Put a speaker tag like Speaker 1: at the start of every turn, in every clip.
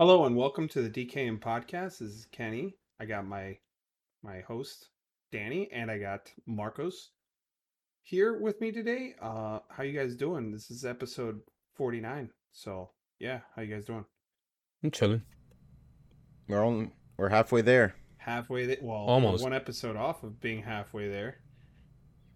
Speaker 1: Hello and welcome to the DKM podcast. This is Kenny. I got my my host Danny and I got Marcos here with me today. Uh how you guys doing? This is episode 49. So, yeah, how you guys doing?
Speaker 2: I'm chilling.
Speaker 3: We're on. We're halfway there.
Speaker 1: Halfway there. Well,
Speaker 2: Almost.
Speaker 1: one episode off of being halfway there.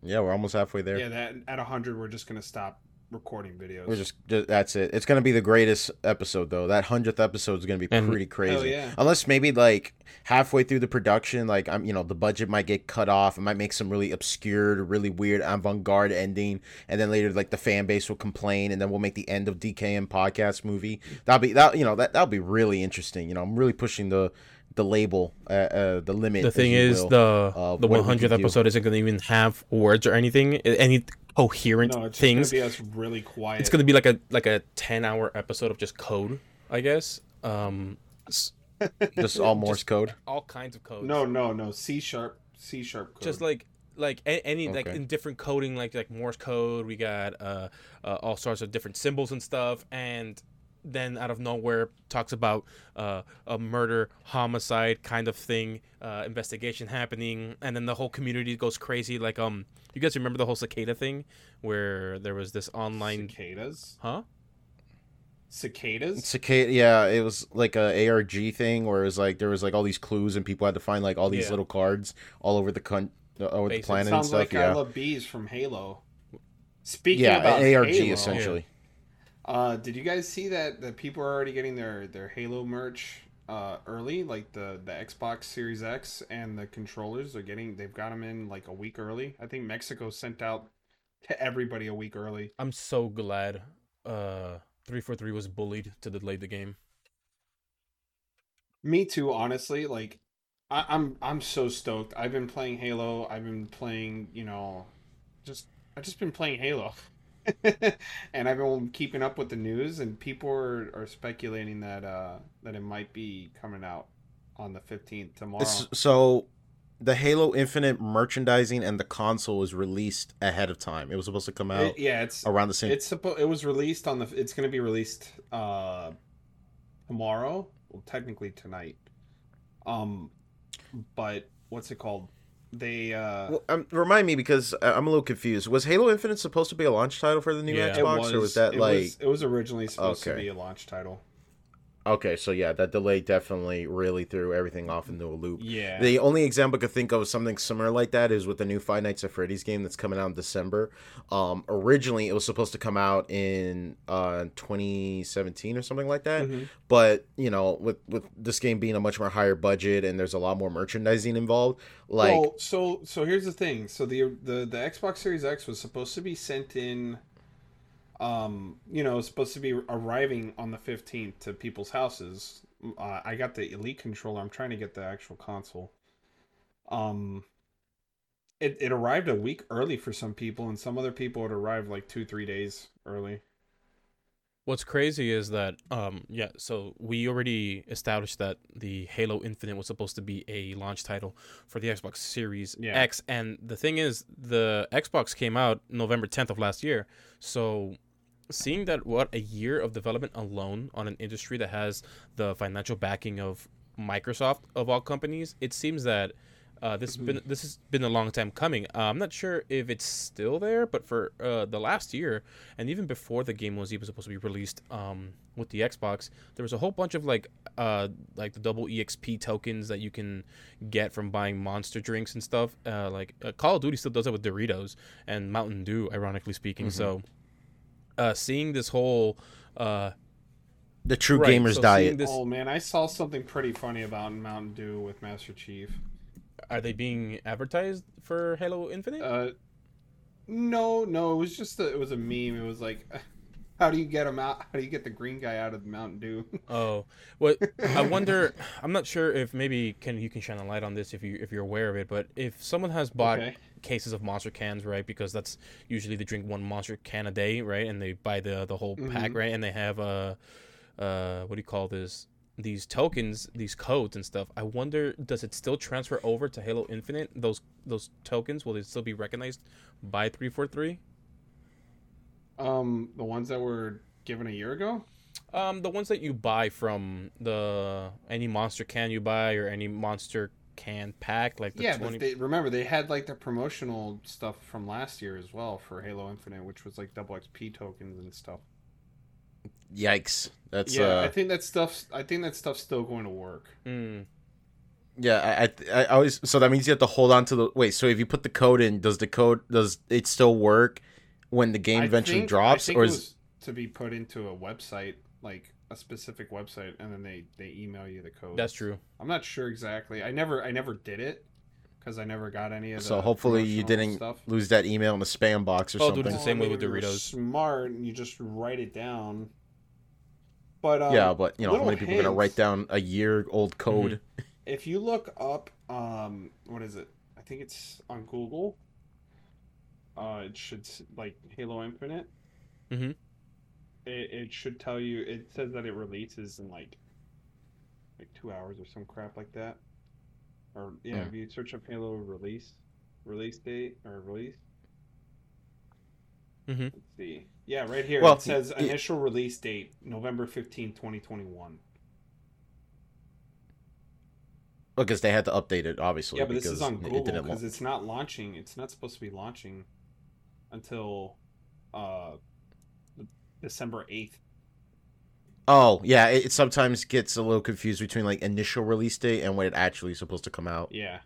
Speaker 3: Yeah, we're almost halfway there.
Speaker 1: Yeah, that at 100 we're just going to stop recording videos.
Speaker 3: We're just, ju- that's it. It's gonna be the greatest episode though. That hundredth episode is gonna be
Speaker 2: And-
Speaker 3: pretty crazy.
Speaker 1: yeah.
Speaker 3: Unless maybe like halfway through the production, like I'm, you know, the budget might get cut off. It might make some really obscure, really weird avant-garde ending, and then later like the fan base will complain, and then we'll make the end of DKM podcast movie. That'll be that. You know, that that'll be really interesting. You know, I'm really pushing the the label, uh, uh the limit.
Speaker 2: The thing is,
Speaker 3: will.
Speaker 2: the
Speaker 3: uh,
Speaker 2: the 100th
Speaker 3: can do.
Speaker 2: episode isn't going to even have words or anything, any coherent
Speaker 1: no, it's
Speaker 2: things.
Speaker 1: going to be us really quiet.
Speaker 2: It's going to be like a like a 10 hour episode of just code, I guess. Um,
Speaker 3: just all Morse code.
Speaker 2: all kinds of code.
Speaker 1: No, no, no. C sharp, C sharp code.
Speaker 2: just like like a- any like
Speaker 3: Okay.
Speaker 2: in different coding like like morse code we got uh, uh all sorts of different symbols and stuff and then out of nowhere talks about uh, a murder homicide kind of thing uh, investigation happening and then the whole community goes crazy like um you guys remember the whole cicada thing where there was this online
Speaker 1: cicadas.
Speaker 2: huh
Speaker 1: Cicadas?
Speaker 3: Cicada, yeah, it was like a ARG thing where it was like there was like all these clues and people had to find like all these
Speaker 2: Yeah.
Speaker 3: little cards all over the con- uh, over the planet and
Speaker 1: Sounds
Speaker 3: stuff.
Speaker 1: like I
Speaker 3: yeah,
Speaker 1: love bees from Halo. Speaking
Speaker 3: yeah,
Speaker 1: about
Speaker 3: ARG
Speaker 1: Halo,
Speaker 3: essentially.
Speaker 1: Uh, did you guys see that that people are already getting their their Halo merch uh, early? Like the the Xbox Series X and the controllers are getting they've got them in like a week early. I think Mexico sent out to everybody a week early.
Speaker 2: i'm so glad uh 343 was bullied to delay the game
Speaker 1: Me too, honestly. Like, I, I'm I'm so stoked. I've been playing Halo. I've been playing, you know, just I've just been playing Halo, and I've been keeping up with the news. And people are, are speculating that uh that it might be coming out on the fifteenth tomorrow.
Speaker 3: So the Halo Infinite merchandising and the console was released ahead of time. It was supposed to come out
Speaker 1: It- yeah, it's
Speaker 3: around the same.
Speaker 1: it's supposed it was released on the. It's going to be released uh tomorrow. Well, technically tonight. Um, but what's it called? They uh.
Speaker 3: Well, um, remind me because I- I'm a little confused. Was Halo Infinite supposed to be a launch title for the new
Speaker 2: Yeah.
Speaker 3: Xbox, or was that
Speaker 1: it
Speaker 3: like
Speaker 1: was, it was originally supposed to be a launch title.
Speaker 3: Okay? So yeah, that delay definitely really threw everything off into a loop.
Speaker 1: Yeah.
Speaker 3: The only example I could think of of something similar like that is with the new Five Nights at Freddy's game that's coming out in December. Um, originally, it was supposed to come out in uh 2017 or something like that.
Speaker 1: Mhm.
Speaker 3: But you know, with with this game being a much more higher budget and there's a lot more merchandising involved, like
Speaker 1: well, so so here's the thing. So the the the Xbox Series X was supposed to be sent in um, you know, supposed to be arriving on the 15th to people's houses. Uh, I got the Elite controller. I'm trying to get the actual console. Um it, it arrived a week early for some people and some other people it arrived like 2-3 days early.
Speaker 2: What's crazy is that, um, yeah, so we already established that the Halo Infinite was supposed to be a launch title for the Xbox Series
Speaker 1: Yeah.
Speaker 2: X, and the thing is, the Xbox came out November 10th of last year, so seeing that what a year of development alone on an industry that has the financial backing of Microsoft of all companies, it seems that uh, this has been this has been a long time coming. Uh, I'm not sure if it's still there, but for uh, the last year, and even before the game was even supposed to be released um, with the Xbox, there was a whole bunch of like uh, like the double EXP tokens that you can get from buying monster drinks and stuff. Uh, like uh, Call of Duty still does that with Doritos and Mountain Dew, ironically speaking. So, uh, seeing this whole uh,
Speaker 3: the true
Speaker 2: right,
Speaker 3: gamer's
Speaker 2: so
Speaker 3: diet.
Speaker 2: this-
Speaker 1: oh man, I saw something pretty funny about Mountain Dew with Master Chief.
Speaker 2: Are they being advertised for Halo Infinite?
Speaker 1: Uh, no, no, it was just a, it was a meme. It was like, how do you get him out? How do you get the green guy out of the Mountain Dew?
Speaker 2: Oh, well, I wonder. I'm not sure if maybe can you can shine a light on this if you if you're aware of it. But if someone has bought
Speaker 1: Okay.
Speaker 2: cases of monster cans, right? Because that's usually they drink one monster can a day, right? And they buy the the whole pack,
Speaker 1: Mhm.
Speaker 2: right? And they have a uh, what do you call this? These tokens, these codes and stuff. I wonder, does it still transfer over to Halo Infinite? Those those tokens will they still be recognized by three four three?
Speaker 1: Um, the ones that were given a year ago.
Speaker 2: Um, the ones that you buy from the any monster can you buy or any monster can pack, like the
Speaker 1: yeah,
Speaker 2: 20
Speaker 1: but they, remember they had like the promotional stuff from last year as well for Halo Infinite, which was like double XP tokens and stuff.
Speaker 3: Yikes! That's
Speaker 1: yeah,
Speaker 3: uh,
Speaker 1: I think that stuff's. I think that stuff's still going to work.
Speaker 2: Mm.
Speaker 3: yeah. I, I I always so that means you have to hold on to the wait. So if you put the code in, does the code does it still work when the game
Speaker 1: I
Speaker 3: eventually
Speaker 1: think-
Speaker 3: drops,
Speaker 1: I think
Speaker 3: or
Speaker 1: it
Speaker 3: is
Speaker 1: was to be put into a website, like a specific website, and then they they email you the code.
Speaker 2: That's true.
Speaker 1: I'm not sure exactly. I never I never did it because I never got any of the.
Speaker 3: so hopefully you didn't
Speaker 1: stuff.
Speaker 3: lose that email in the spam box or
Speaker 2: Oh, dude,
Speaker 3: something.
Speaker 2: it's the same way with
Speaker 1: if you were
Speaker 2: Doritos.
Speaker 1: Smart, and you just write it down. But um,
Speaker 3: yeah, but you know how many people are gonna write down a year old code?
Speaker 1: if you look up um what is it i think it's on google uh it should like halo infinite
Speaker 2: Mm-hmm.
Speaker 1: it, it should tell you it says that it releases in like like two hours or some crap like that or yeah
Speaker 3: Hmm.
Speaker 1: if you search up halo release release date or release
Speaker 2: Mhm.
Speaker 1: let's see yeah right here
Speaker 3: Well,
Speaker 1: it says
Speaker 3: y-
Speaker 1: initial release date november 15 2021
Speaker 3: Because they had to update it, obviously.
Speaker 1: Yeah, but this
Speaker 3: because
Speaker 1: is on Google because
Speaker 3: lo-
Speaker 1: it's not launching. It's not supposed to be launching until uh December eighth.
Speaker 3: Oh yeah, it, it sometimes gets a little confused between like initial release date and when it actually is supposed to come out.
Speaker 1: Yeah,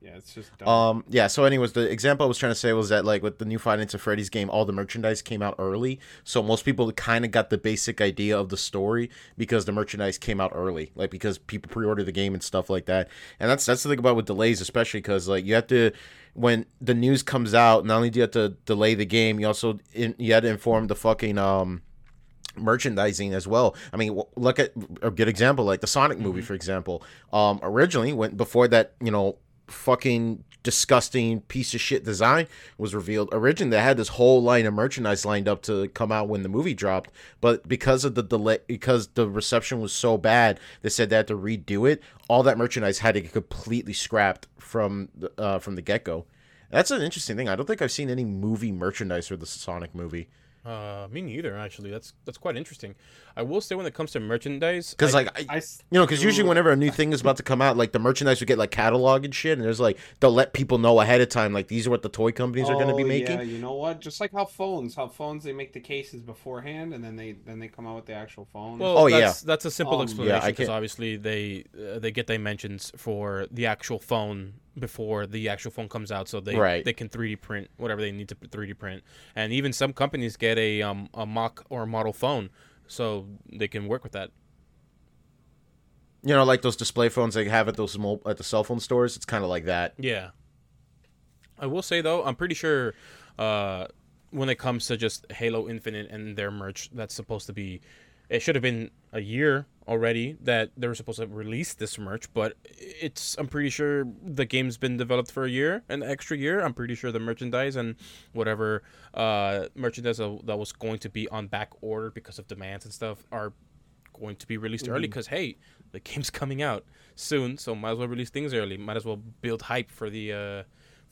Speaker 1: yeah, it's just dumb.
Speaker 3: Um, yeah. So, anyways, the example I was trying to say was that like with the new Five Nights at Freddy's game, all the merchandise came out early, so most people kind of got the basic idea of the story because the merchandise came out early, like because people pre-order the game and stuff like that. And that's that's the thing about with delays, especially because like you have to when the news comes out, not only do you have to delay the game, you also in, you had to inform the fucking um merchandising as well. I mean, look at a good example like the Sonic movie, for example. Um, originally, when before that, you know, fucking disgusting piece of shit design was revealed. Originally, they had this whole line of merchandise lined up to come out when the movie dropped, but because of the delay, because the reception was so bad, they said they had to redo it. All that merchandise had to get completely scrapped from the, uh, from the get go. That's an interesting thing. I don't think I've seen any movie merchandise for the Sonic movie.
Speaker 2: Uh, me neither. Actually, that's that's quite interesting. I will say when it comes to merchandise,
Speaker 3: Because
Speaker 2: I-
Speaker 3: like I,
Speaker 1: I s-
Speaker 3: You know, because usually whenever a new thing is about to come out, like the merchandise would get like catalog and shit, and there's like they'll let people know ahead of time, like these are what the toy companies are going to be
Speaker 1: Oh,
Speaker 3: making.
Speaker 1: Yeah, you know what? Just like how phones, how phones they make the cases beforehand, and then they then they come out with the actual phone.
Speaker 2: Well,
Speaker 3: Oh, yeah.
Speaker 2: that's, that's a simple
Speaker 1: Um,
Speaker 2: explanation because
Speaker 3: can't-
Speaker 2: obviously they uh, they get dimensions for the actual phone before the actual phone comes out, so they
Speaker 3: Right.
Speaker 2: they can 3D print whatever they need to 3D print, and even some companies get a um a mock or a model phone, so they can work with that.
Speaker 3: You know, like those display phones they have at those mo- at the cell phone stores. It's kind of like that.
Speaker 2: Yeah. I will say though, I'm pretty sure uh, when it comes to just Halo Infinite and their merch, that's supposed to be. It should have been a year already that they were supposed to release this merch, but it's. I'm pretty sure the game's been developed for a year, an extra year. I'm pretty sure the merchandise and whatever uh, merchandise that was going to be on back order because of demands and stuff are going to be released early because hey, the game's coming out soon, so might as well release things early. Might as well build hype for the uh,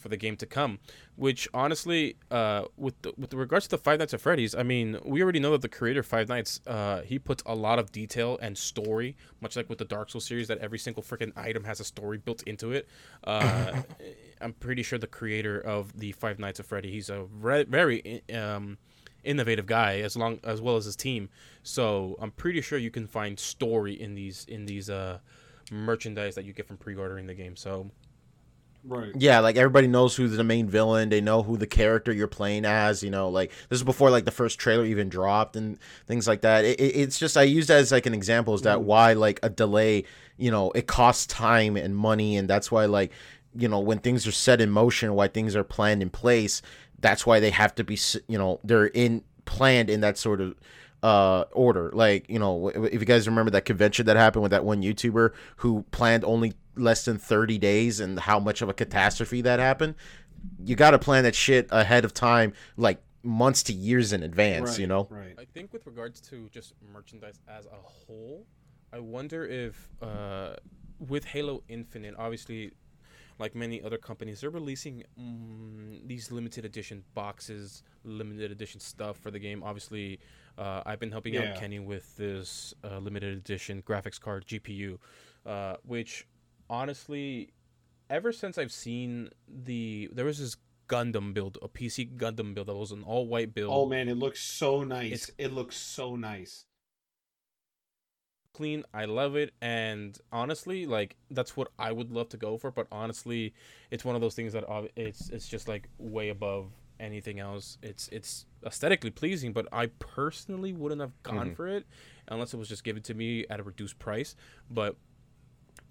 Speaker 2: for the game to come. Which honestly, uh, with the, with regards to the Five Nights at Freddy's, I mean, we already know that the creator Five Nights, uh, he puts a lot of detail and story, much like with the Dark Souls series, that every single freaking item has a story built into it. Uh, I'm pretty sure the creator of the Five Nights at Freddy, he's a re- very um, innovative guy as long as well as his team. So I'm pretty sure you can find story in these in these uh merchandise that you get from pre-ordering the game. So
Speaker 1: right.
Speaker 3: Yeah, like everybody knows who's the main villain. They know who the character you're playing as. You know, like this is before like the first trailer even dropped and things like that. It, it- it's just I use that as like an example is that mm-hmm. why like a delay. You know, it costs time and money, and that's why like you know when things are set in motion, why things are planned in place. That's why they have to be. You know, they're in planned in that sort of uh order like you know if you guys remember that convention that happened with that one youtuber who planned only less than 30 days and how much of a catastrophe that happened you got to plan that shit ahead of time like months to years in advance
Speaker 1: right,
Speaker 3: you know
Speaker 1: Right.
Speaker 2: I think with regards to just merchandise as a whole, I wonder if uh, with Halo Infinite, obviously, like many other companies, they're releasing mm, these limited edition boxes, limited edition stuff for the game. Obviously, Uh, I've been helping
Speaker 1: Yeah.
Speaker 2: out Kenny with this uh, limited edition graphics card GPU, uh, which honestly, ever since I've seen the there was this Gundam build, a PC Gundam build that was an all white build.
Speaker 1: Oh man, it looks so nice.
Speaker 2: It's-
Speaker 1: it looks so nice.
Speaker 2: clean. I love it, and honestly, like that's what I would love to go for. But honestly, it's one of those things that it's it's just like way above anything else. It's it's aesthetically pleasing, but I personally wouldn't have gone
Speaker 3: Mhm.
Speaker 2: for it unless it was just given to me at a reduced price. But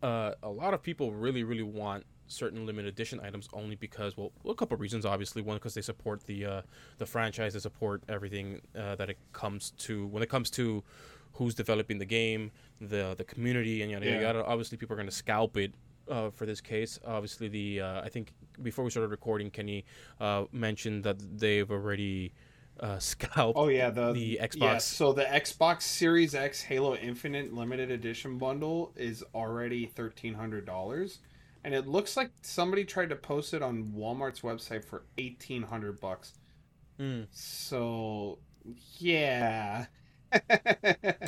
Speaker 2: uh, a lot of people really really want certain limited edition items only because well a couple of reasons obviously one because they support the uh the franchise they support everything uh, that it comes to when it comes to who's developing the game the the community and yada yada
Speaker 1: Yeah.
Speaker 2: yada obviously people are going to scalp it uh, for this case obviously the uh, i think before we started recording kenny uh, mentioned that they've already uh, scalped
Speaker 1: Oh yeah, the
Speaker 2: the Xbox.
Speaker 1: Yeah, so the Xbox Series X Halo Infinite limited edition bundle is already thirteen hundred dollars, and it looks like somebody tried to post it on Walmart's website for eighteen hundred bucks.
Speaker 2: Mm.
Speaker 1: So yeah.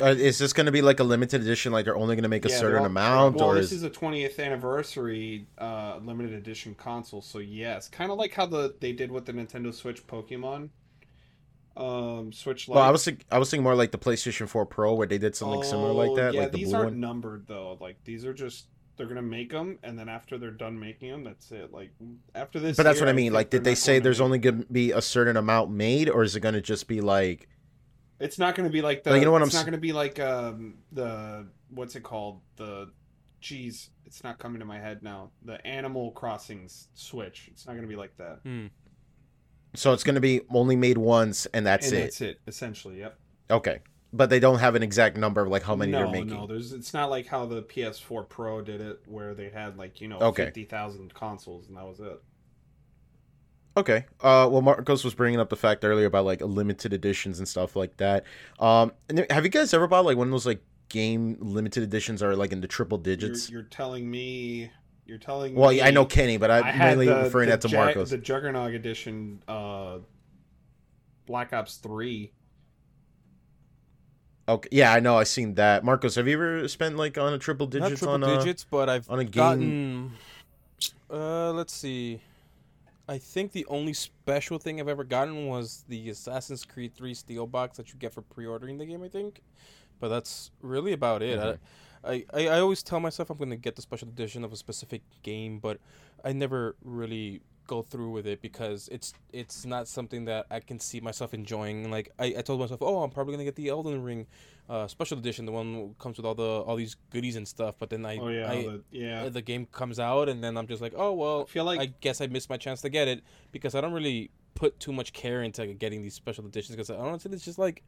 Speaker 3: Uh, is this going to be like a limited edition? Like they're only going to make a
Speaker 1: Yeah,
Speaker 3: certain
Speaker 1: all-
Speaker 3: amount,
Speaker 1: Well,
Speaker 3: or
Speaker 1: this
Speaker 3: is
Speaker 1: is a 20th anniversary uh, limited edition console, so yes, kind of like how the they did with the Nintendo Switch Pokemon. Um, Switch.
Speaker 3: well, I was think, I was thinking more like the PlayStation 4 Pro, where they did something similar like
Speaker 1: Oh,
Speaker 3: that,
Speaker 1: Yeah,
Speaker 3: like the
Speaker 1: these
Speaker 3: blue
Speaker 1: aren't
Speaker 3: one.
Speaker 1: numbered though. Like these are just they're gonna make them, and then after they're done making them, that's it. Like after this.
Speaker 3: But that's
Speaker 1: year,
Speaker 3: what I mean.
Speaker 1: think
Speaker 3: Like, did they say there's only going to be a certain amount made, or is it going to just be like?
Speaker 1: It's not gonna be like the.
Speaker 3: Like, you know what
Speaker 1: it's
Speaker 3: I'm
Speaker 1: not
Speaker 3: s-
Speaker 1: gonna be like um the what's it called the. Geez, it's not coming to my head now. The Animal Crossings Switch. It's not gonna be like that.
Speaker 2: Mm.
Speaker 3: So it's going to be only made once, and that's
Speaker 1: and
Speaker 3: it.
Speaker 1: That's it. Essentially, yep.
Speaker 3: Okay, but they don't have an exact number of like how many
Speaker 1: no,
Speaker 3: they're making.
Speaker 1: No, there's. It's not like how the PS4 Pro did it, where they had like you know
Speaker 3: Okay.
Speaker 1: fifty thousand consoles, and that was it.
Speaker 3: Okay. Uh, well, Marcos was bringing up the fact earlier about like limited editions and stuff like that. Um, and have you guys ever bought like one of those like game limited editions are like in the triple
Speaker 1: You're,
Speaker 3: digits?
Speaker 1: you're telling me. You're telling
Speaker 3: well,
Speaker 1: me.
Speaker 3: yeah, I know Kenny, but
Speaker 1: I
Speaker 3: I'm
Speaker 1: had
Speaker 3: mainly
Speaker 1: the,
Speaker 3: referring
Speaker 1: the
Speaker 3: that to
Speaker 1: Jag-
Speaker 3: Marcos.
Speaker 1: The Juggernaut edition, uh, Black Ops Three.
Speaker 3: Okay, yeah, I know. I've seen that. Marcos, have you ever spent like on a triple
Speaker 2: Not
Speaker 3: digits
Speaker 2: triple
Speaker 3: on
Speaker 2: digits, but I've
Speaker 3: on a game?
Speaker 2: gotten. Uh, let's see. I think the only special thing I've ever gotten was the Assassin's Creed 3 steel box that you get for pre-ordering the game. I think, but that's really about it.
Speaker 3: Mhm.
Speaker 2: I, I I always tell myself I'm going to get the special edition of a specific game, but I never really go through with it because it's it's not something that I can see myself enjoying. Like I, I told myself, oh, I'm probably gonna get the Elden Ring uh, special edition, the one that comes with all the all these goodies and stuff. But then I,
Speaker 1: Oh yeah,
Speaker 2: I
Speaker 1: the, yeah.
Speaker 2: the game comes out and then I'm just like, oh well,
Speaker 1: I feel like
Speaker 2: I guess I missed my chance to get it because I don't really put too much care into getting these special editions because I don't honestly it's just like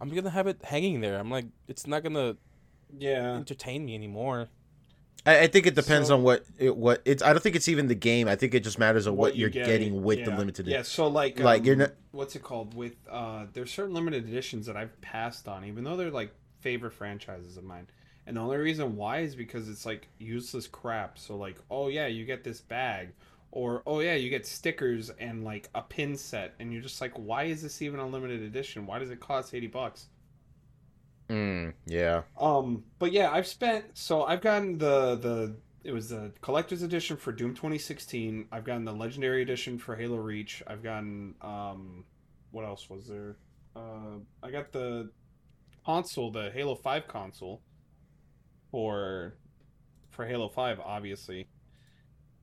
Speaker 2: I'm gonna have it hanging there. I'm like, it's not gonna
Speaker 1: yeah.
Speaker 2: entertain me anymore.
Speaker 3: I, I think it depends
Speaker 1: So-
Speaker 3: on what it, what it's. I don't think it's even the game. I think it just matters on what,
Speaker 1: you
Speaker 3: you're
Speaker 1: get,
Speaker 3: getting with the
Speaker 1: yeah.
Speaker 3: limited.
Speaker 1: Yeah, so like
Speaker 3: Like,
Speaker 1: um,
Speaker 3: you're not-
Speaker 1: what's it called with uh there's certain limited editions that I've passed on even though they're like favorite franchises of mine. And the only reason why is because it's like useless crap. So like, oh yeah, you get this bag or oh yeah, you get stickers and like a pin set and you're just like why is this even a limited edition? Why does it cost 80 bucks?
Speaker 3: Mm, yeah.
Speaker 1: Um, but yeah, I've spent so I've gotten the the it was the collector's edition for Doom 2016. I've gotten the legendary edition for Halo Reach. I've gotten um what else was there? Uh I got the console, the Halo 5 console for for Halo 5 obviously.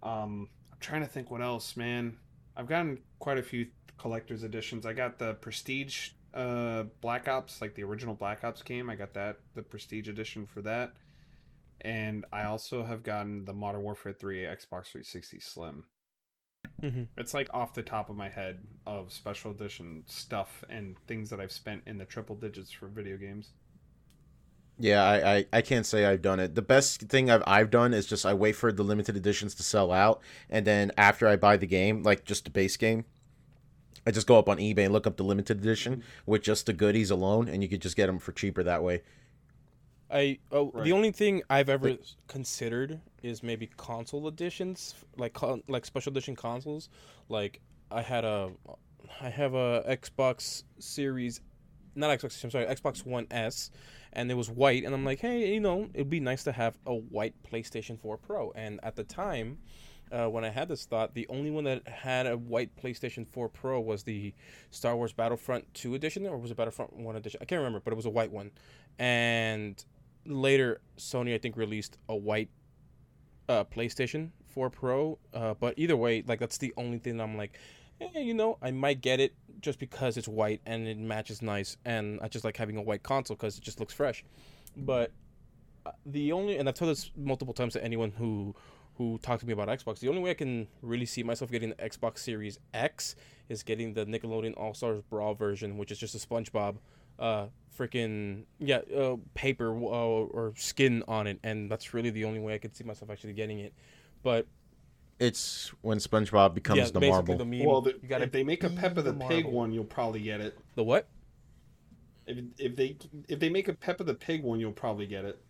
Speaker 1: Um I'm trying to think what else, man. I've gotten quite a few collector's editions. I got the Prestige uh Black Ops, like the original Black Ops game. I got that, the Prestige edition for that. And I also have gotten the Modern Warfare 3 Xbox 360 Slim.
Speaker 2: Mm-hmm.
Speaker 1: It's like off the top of my head of special edition stuff and things that I've spent in the triple digits for video games.
Speaker 3: Yeah, I, I, I can't say I've done it. The best thing I've I've done is just I wait for the limited editions to sell out, and then after I buy the game, like just the base game, I just go up on eBay and look up the limited edition mm-hmm. with just the goodies alone, and you could just get them for cheaper that way.
Speaker 2: I oh,
Speaker 1: Right.
Speaker 2: the only thing I've ever considered is maybe console editions, like con- like special edition consoles. Like I had a, I have a Xbox Series not Xbox. I'm sorry, Xbox One S, and it was white. And I'm like, hey, you know, it'd be nice to have a white PlayStation 4 Pro. And at the time, uh, when I had this thought, the only one that had a white PlayStation 4 Pro was the Star Wars Battlefront 2 edition, or was it Battlefront 1 edition? I can't remember, but it was a white one. And later, Sony, I think, released a white uh, PlayStation 4 Pro. Uh, but either way, like that's the only thing I'm like, eh, you know, I might get it just because it's white and it matches nice, and I just like having a white console because it just looks fresh. But uh, the only, and I've told this multiple times to anyone who who talked to me about Xbox, the only way I can really see myself getting the Xbox Series X is getting the Nickelodeon All Stars Brawl version, which is just a SpongeBob, uh, freaking yeah, uh, paper uh, or skin on it, and that's really the only way I could see myself actually getting it. But
Speaker 3: It's when SpongeBob becomes
Speaker 2: yeah,
Speaker 3: the
Speaker 2: basically
Speaker 3: marble.
Speaker 2: the meme.
Speaker 1: Well, the,
Speaker 2: you gotta
Speaker 1: if they make a
Speaker 2: be
Speaker 1: Peppa the,
Speaker 2: the
Speaker 1: Pig
Speaker 2: marble.
Speaker 1: one, you'll probably get it.
Speaker 2: the what?
Speaker 1: If, if they if they make a Peppa the Pig one, you'll probably get it.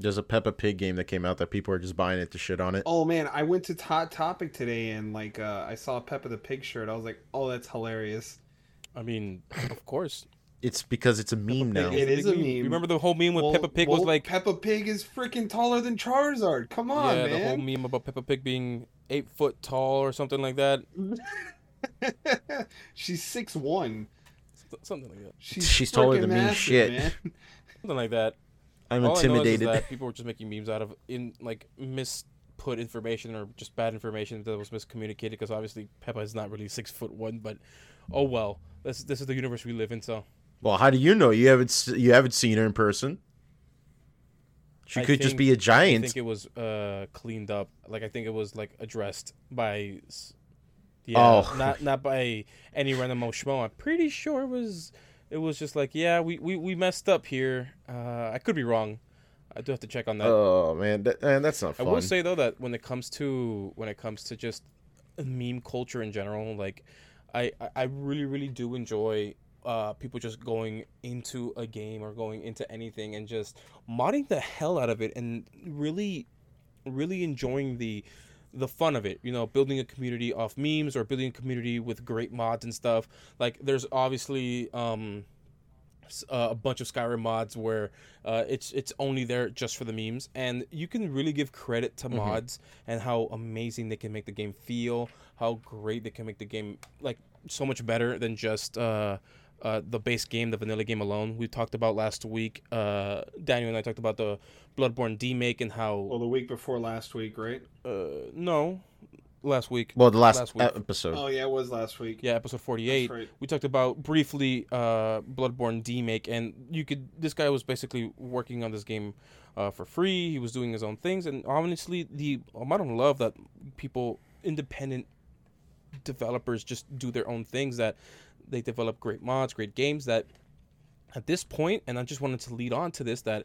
Speaker 3: There's a Peppa Pig game that came out that people are just buying it to shit on it.
Speaker 1: Oh man, I went to Hot Topic today and like uh, I saw a Peppa the Pig shirt. I was like, oh, that's hilarious.
Speaker 2: I mean, of course.
Speaker 3: It's because it's a meme now.
Speaker 1: It is a meme.
Speaker 2: You remember the whole meme with
Speaker 1: Well-
Speaker 2: Peppa Pig was like
Speaker 1: Peppa Pig is freaking taller than Charizard. Come on, man.
Speaker 2: yeah, the whole meme about Peppa Pig being eight foot tall or something like that.
Speaker 1: She's six one.
Speaker 2: Something like that.
Speaker 1: She's,
Speaker 3: She's taller
Speaker 1: freaking
Speaker 3: than me, shit.
Speaker 1: Man.
Speaker 2: Something like that.
Speaker 3: I'm
Speaker 2: All
Speaker 3: intimidated.
Speaker 2: That people were just making memes out of in like misput information or just bad information that was miscommunicated because obviously Peppa is not really six foot one, but oh well. This this is the universe we live in, so
Speaker 3: well, how do you know? You haven't you haven't seen her in person. She
Speaker 2: I
Speaker 3: could just be a giant.
Speaker 2: I think it was uh cleaned up. Like I think it was like addressed by yeah,
Speaker 3: Oh.
Speaker 2: not not by any random old schmo. I'm pretty sure it was it was just like, yeah, we we, we messed up here. Uh I could be wrong. I do have to check on that.
Speaker 3: Oh man, that, man, that's not
Speaker 2: I will say though that when it comes to when it comes to just meme culture in general, like I I- I really really do enjoy uh people just going into a game or going into anything and just modding the hell out of it and really really enjoying the the fun of it you know building a community off memes or building a community with great mods and stuff like there's obviously um uh, a bunch of Skyrim mods where uh, it's it's only there just for the memes, and you can really give credit to mods and how amazing they can make the game feel, how great they can make the game like so much better than just uh, uh, the base game, the vanilla game alone. We talked about last week. Uh, Daniel and I talked about the Bloodborne demake and how
Speaker 1: Well, the week before last week, right?
Speaker 2: uh, no, last week.
Speaker 3: well, the last,
Speaker 2: last week.
Speaker 3: episode.
Speaker 1: Oh yeah, it was last week.
Speaker 2: Yeah, episode forty-eight.
Speaker 1: That's right.
Speaker 2: We talked about briefly uh, Bloodborne demake, and you could. This guy was basically working on this game uh, for free. He was doing his own things, and honestly, the amount of love that people, independent developers, just do their own things. That they develop great mods, great games. That at this point, and I just wanted to lead on to this that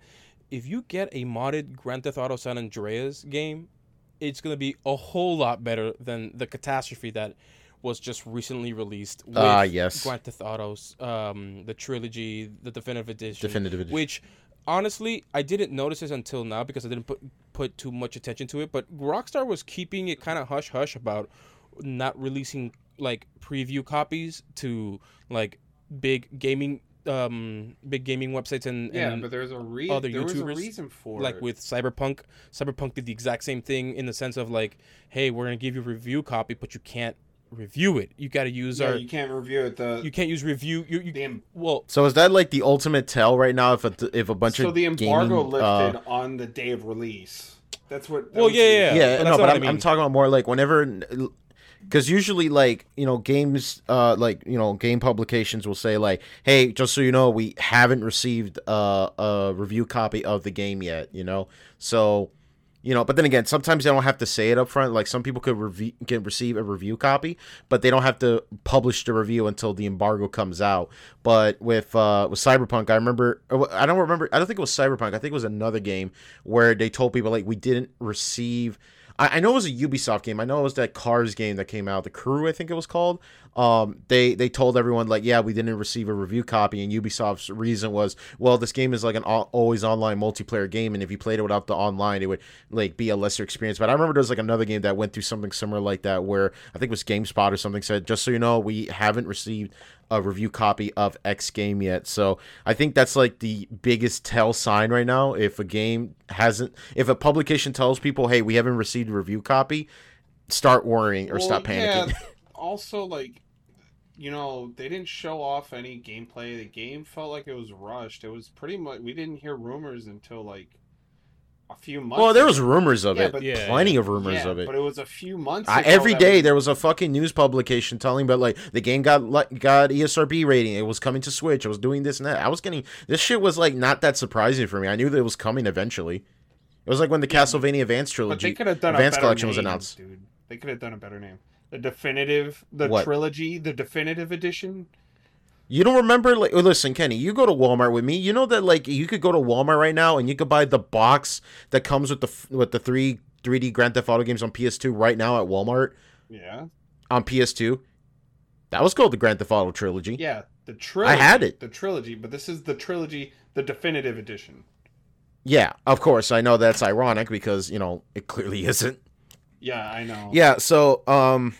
Speaker 2: if you get a modded Grand Theft Auto San Andreas game, it's gonna be a whole lot better than the catastrophe that was just recently released with
Speaker 3: Ah, yes.
Speaker 2: Grand Theft Autos, um, the trilogy, the definitive edition,
Speaker 3: Definitive edition.
Speaker 2: which honestly I didn't notice this until now because I didn't put put too much attention to it. But Rockstar was keeping it kind of hush hush about not releasing like preview copies to like big gaming um big gaming websites and,
Speaker 1: Yeah,
Speaker 2: and
Speaker 1: but there's a re-
Speaker 2: other
Speaker 1: there was a reason for
Speaker 2: like
Speaker 1: it.
Speaker 2: with cyberpunk cyberpunk did the exact same thing in the sense of like hey we're gonna give you a review copy but you can't review it you gotta use
Speaker 1: yeah,
Speaker 2: our
Speaker 1: you can't review it. The
Speaker 2: you can't use review you, you
Speaker 1: the
Speaker 2: well
Speaker 3: So is that like the ultimate tell right now? If a, if a bunch
Speaker 1: so
Speaker 3: of so
Speaker 1: the embargo
Speaker 3: gaming, uh,
Speaker 1: lifted on the day of release. That's what. that
Speaker 2: Well,
Speaker 1: was
Speaker 2: yeah,
Speaker 1: the-
Speaker 2: yeah,
Speaker 3: yeah,
Speaker 2: but
Speaker 3: no,
Speaker 2: that's
Speaker 3: but
Speaker 2: what
Speaker 3: I'm,
Speaker 2: I
Speaker 3: I'm talking about more like whenever, because usually like you know games, uh, like you know game publications will say like, hey, just so you know, we haven't received uh, a review copy of the game yet, you know, so. You know, but then again, sometimes they don't have to say it up front. Like some people could review, can receive a review copy, but they don't have to publish the review until the embargo comes out. But with uh, with Cyberpunk, I remember I don't remember I don't think it was Cyberpunk. I think it was another game where they told people like we didn't receive I, I know it was a Ubisoft game. I know it was that Cars game that came out, the Crew, I think it was called. Um, they they told everyone like, yeah, we didn't receive a review copy, and Ubisoft's reason was, well, this game is like an all, always online multiplayer game, and if you played it without the online, it would like be a lesser experience. But I remember there was like another game that went through something similar like that, where I think it was GameSpot or something said, just so you know, we haven't received a review copy of X game yet. So I think that's like the biggest tell sign right now. If a game hasn't, if a publication tells people, hey, we haven't received a review copy, start worrying or
Speaker 1: Well,
Speaker 3: stop panicking.
Speaker 1: yeah, also, like, you know, they didn't show off any gameplay. The game felt like it was rushed. It was pretty much. We didn't hear rumors until like a few months.
Speaker 3: well, there
Speaker 1: ago.
Speaker 3: was rumors of
Speaker 1: Yeah,
Speaker 3: it,
Speaker 1: but-
Speaker 2: Yeah,
Speaker 3: plenty
Speaker 2: yeah.
Speaker 3: of rumors
Speaker 1: Yeah,
Speaker 3: of it.
Speaker 1: but it was a few months.
Speaker 3: I,
Speaker 1: ago
Speaker 3: every
Speaker 1: that we-
Speaker 3: there was a fucking news publication telling about like the game got like got ESRB rating. It was coming to Switch. It was doing this and that. I was getting this shit was like not that surprising for me. I knew that it was coming eventually. It was like when the Castlevania Advance
Speaker 1: But
Speaker 3: trilogy,
Speaker 1: they could have done
Speaker 3: Advance
Speaker 1: a better
Speaker 3: collection was announced.
Speaker 1: dude. They could have done a better name. The definitive, the
Speaker 3: What?
Speaker 1: trilogy, the definitive edition.
Speaker 3: You don't remember? Like, oh, listen, Kenny, you go to Walmart with me. You know that like you could go to Walmart right now and you could buy the box that comes with the with the three 3D Grand Theft Auto games on PS2 right now at Walmart
Speaker 1: Yeah,
Speaker 3: on PS2. That was called the Grand Theft Auto trilogy.
Speaker 1: yeah, the trilogy.
Speaker 3: I had it.
Speaker 1: The trilogy, but this is the trilogy, the definitive edition.
Speaker 3: Yeah, of course. I know that's ironic because you know it clearly isn't.
Speaker 1: Yeah, I know.
Speaker 3: Yeah, so um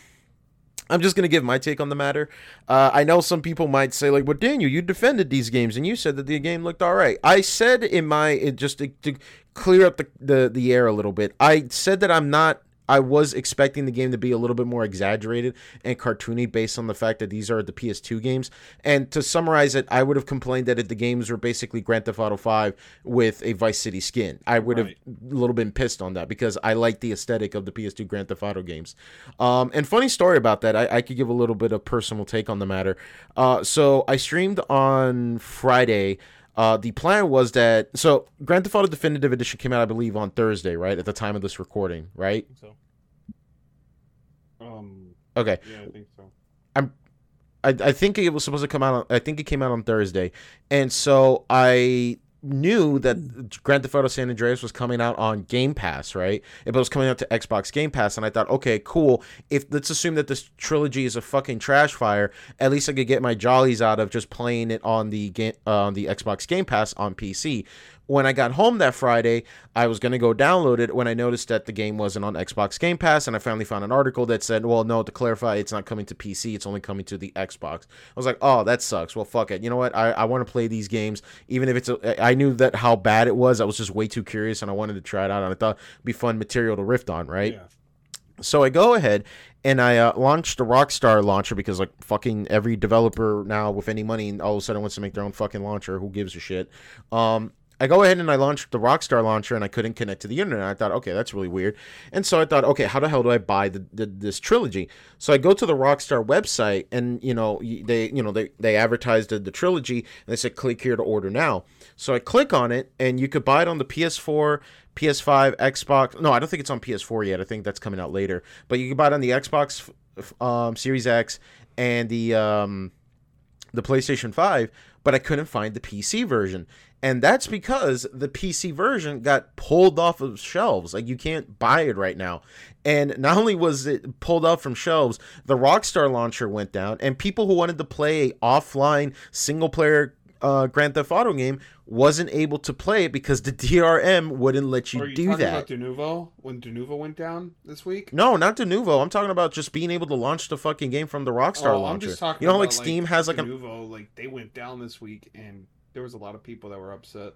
Speaker 3: I'm just gonna give my take on the matter. Uh, I know some people might say like, "But Daniel, you defended these games and you said that the game looked all right." I said in my it just to, to clear up the, the the air a little bit. I said that I'm not. I was expecting the game to be a little bit more exaggerated and cartoony based on the fact that these are the PS2 games. And to summarize it, I would have complained that if the games were basically Grand Theft Auto 5 with a Vice City skin. I would
Speaker 1: Right.
Speaker 3: have a little been pissed on that because I like the aesthetic of the PS2 Grand Theft Auto games. Um, and funny story about that, I, I could give a little bit of personal take on the matter. Uh, so I streamed on Friday. Uh, the plan was that so Grand Theft Auto Definitive Edition came out, I believe, on Thursday, right at the time of this recording, right?
Speaker 2: So
Speaker 1: Um.
Speaker 3: Okay,
Speaker 1: Yeah, I think so.
Speaker 3: I'm, I think it was supposed to come out. On, I think it came out on Thursday, and so I knew that Grand Theft Auto San Andreas was coming out on Game Pass, right? It was coming out to Xbox Game Pass, and I thought, okay, cool. If let's assume that this trilogy is a fucking trash fire, at least I could get my jollies out of just playing it on the game uh, on the Xbox Game Pass on PC. When I got home that Friday, I was gonna go download it when I noticed that the game wasn't on Xbox Game Pass, and I finally found an article that said, "Well, no, to clarify, it's not coming to PC; it's only coming to the Xbox." I was like, "Oh, that sucks. Well, fuck it. You know what? I, I want to play these games, even if it's a. I knew that how bad it was. I was just way too curious, and I wanted to try it out, and I thought it'd be fun material to riff on, right?"
Speaker 1: Yeah.
Speaker 3: So I go ahead and I uh, launched the Rockstar launcher because like fucking every developer now with any money all of a sudden wants to make their own fucking launcher. Who gives a shit? Um, I go ahead and I launched the Rockstar launcher and I couldn't connect to the internet. I thought, okay, that's really weird. And so I thought, okay, how the hell do I buy the, the this trilogy? So I go to the Rockstar website and you know they you know they they advertised the, the trilogy and they said click here to order now. So I click on it and you could buy it on the PS4, PS5, Xbox. No, I don't think it's on PS4 yet. I think that's coming out later. But you can buy it on the Xbox um, Series X and the um, the PlayStation 5, but I couldn't find the PC version. And that's because the PC version got pulled off of shelves. Like you can't buy it right now. And not only was it pulled off from shelves, the Rockstar launcher went down, and people who wanted to play a offline single player uh, Grand Theft Auto game wasn't able to play it because the DRM wouldn't let you,
Speaker 1: Are you
Speaker 3: do
Speaker 1: talking
Speaker 3: that.
Speaker 1: about Denuvo when Denuvo went down this week?
Speaker 3: No, not Denuvo. I'm talking about just being able to launch the fucking game from the Rockstar
Speaker 1: Oh, I'm
Speaker 3: launcher.
Speaker 1: just talking
Speaker 3: you know, how,
Speaker 1: about,
Speaker 3: like Steam has like
Speaker 1: Denuvo, like they went down this week, and there was a lot of people that were upset.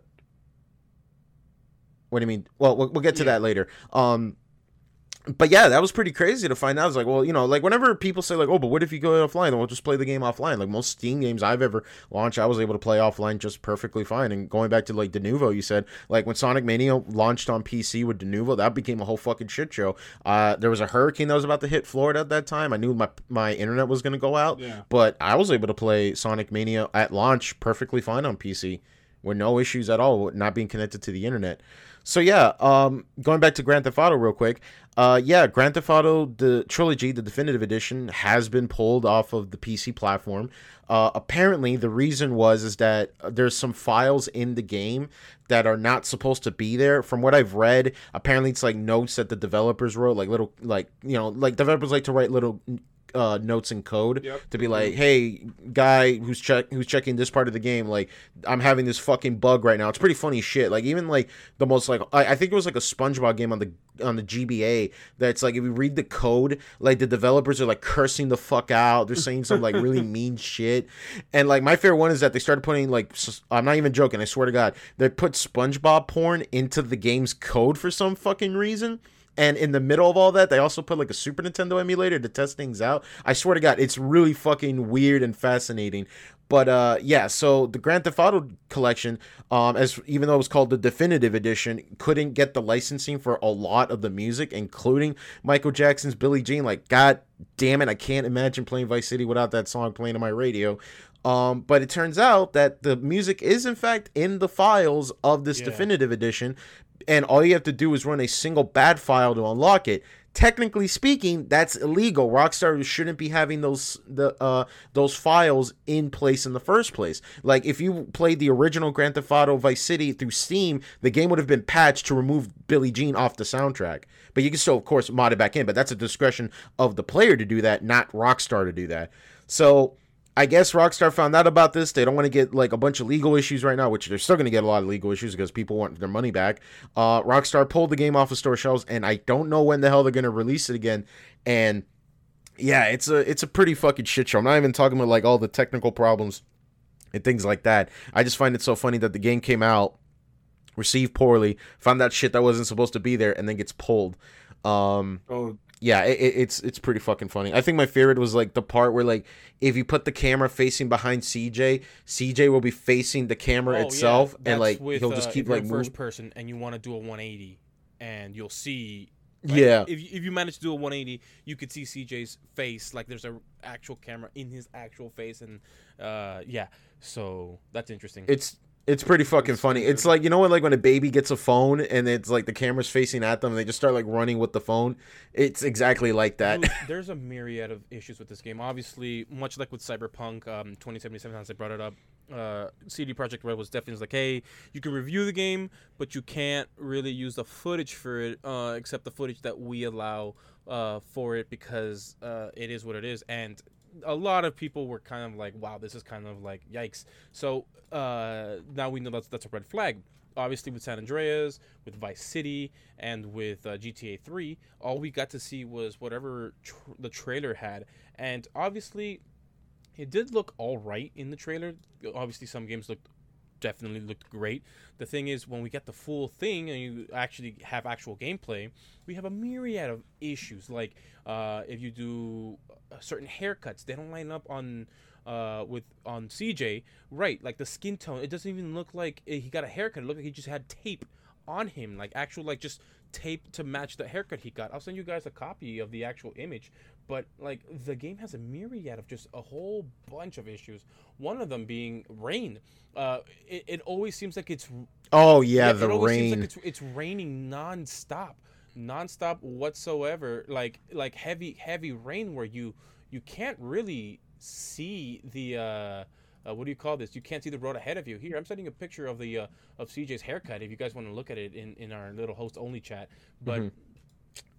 Speaker 3: What do you mean? Well, we'll, we'll get to
Speaker 1: Yeah.
Speaker 3: that later. Um, but yeah, that was pretty crazy to find out. It's like, well, you know, like whenever people say like, oh, but what if you go offline? Then we'll just play the game offline. Like most Steam games I've ever launched, I was able to play offline just perfectly fine. And going back to like Denuvo, you said like when Sonic Mania launched on PC with Denuvo, that became a whole fucking shit show. Uh, there was a hurricane that was about to hit Florida at that time. I knew my my internet was gonna go out,
Speaker 1: Yeah.
Speaker 3: but I was able to play Sonic Mania at launch perfectly fine on PC with no issues at all not being connected to the internet. So yeah, um, going back to Grand Theft Auto real quick. Uh, yeah, Grand Theft Auto the trilogy, the definitive edition, has been pulled off of the PC platform. Uh, apparently, the reason was is that there's some files in the game that are not supposed to be there. From what I've read, apparently it's like notes that the developers wrote, like little, like you know, like developers like to write little uh, notes in code
Speaker 1: Yep.
Speaker 3: to be like, "Hey, guy who's check who's checking this part of the game, like I'm having this fucking bug right now." It's pretty funny shit. Like even like the most like I, I think it was like a SpongeBob game on the on the GBA that's like if you read the code, like the developers are like cursing the fuck out. They're saying some like really mean shit, and like my favorite one is that they started putting like I'm not even joking. I swear to God, they put SpongeBob porn into the game's code for some fucking reason. And in the middle of all that, they also put like a Super Nintendo emulator to test things out. I swear to God, it's really fucking weird and fascinating. But uh, yeah, so the Grand Theft Auto collection, um, as even though it was called the definitive edition, couldn't get the licensing for a lot of the music, including Michael Jackson's "Billie Jean." Like, god damn it, I can't imagine playing Vice City without that song playing on my radio. Um, but it turns out that the music is in fact in the files of this
Speaker 2: Yeah.
Speaker 3: definitive edition, and all you have to do is run a single bad file to unlock it. Technically speaking, that's illegal. Rockstar shouldn't be having those the uh those files in place in the first place. Like if you played the original Grand Theft Auto Vice City through Steam, the game would have been patched to remove Billie Jean off the soundtrack. But you can still, of course, mod it back in. But that's a discretion of the player to do that, not Rockstar to do that. So I guess Rockstar found out about this. They don't want to get like a bunch of legal issues right now, which they're still going to get a lot of legal issues because people want their money back. Uh, Rockstar pulled the game off of store shelves, and I don't know when the hell they're going to release it again. And yeah, it's a it's a pretty fucking shit show. I'm not even talking about like all the technical problems and things like that. I just find it so funny that the game came out, received poorly, found out shit that wasn't supposed to be there, and then gets pulled. Um,
Speaker 1: Oh,
Speaker 3: yeah, it, it- it's it's pretty fucking funny. I think my favorite was like the part where like if you put the camera facing behind CJ, CJ will be facing the camera
Speaker 2: Oh,
Speaker 3: itself,
Speaker 2: that's
Speaker 3: and like
Speaker 2: with,
Speaker 3: he'll just
Speaker 2: uh,
Speaker 3: keep like moving.
Speaker 2: first person and you want to do a 180, and you'll see. like,
Speaker 3: Yeah.
Speaker 2: If you, if you manage to do a 180, you could see CJ's face. Like there's a actual camera in his actual face, and uh, yeah. So that's interesting.
Speaker 3: It's it's pretty fucking
Speaker 1: It's
Speaker 3: funny.
Speaker 1: pretty
Speaker 3: It's like you know when like when a baby gets a phone and it's like the camera's facing at them and they just start like running with the phone. It's exactly like that.
Speaker 2: Dude, there's a myriad of issues with this game. Obviously, much like with Cyberpunk um, 2077, as I brought it up, uh, CD Projekt Red was definitely like, hey, you can review the game, but you can't really use the footage for it, uh, except the footage that we allow uh, for it because uh, it is what it is. And a lot of people were kind of like, wow, this is kind of like yikes. So uh, now we know that's that's a red flag. Obviously, with San Andreas, with Vice City, and with uh, GTA 3, all we got to see was whatever tr- the trailer had. And obviously, it did look all right in the trailer. Obviously, some games looked definitely looked great. The thing is, when we get the full thing and you actually have actual gameplay, we have a myriad of issues. Like uh, if you do uh, certain haircuts, they don't line up on uh, with on CJ. Right, like the skin tone, it doesn't even look like he got a haircut. It looked like he just had tape on him, like actual like just tape to match the haircut he got. I'll send you guys a copy of the actual image. But like the game has a myriad of just a whole bunch of issues. One of them being rain. Uh, it, it always seems like it's
Speaker 3: Oh yeah,
Speaker 2: yeah,
Speaker 3: the
Speaker 2: it always seems
Speaker 3: rain.
Speaker 2: like it's, it's raining nonstop, nonstop whatsoever. Like like heavy heavy rain where you you can't really see the uh, uh, what do you call this? You can't see the road ahead of you. Here, I'm sending a picture of the uh, of CJ's haircut. If you guys want to look at it in, in our little host only chat, but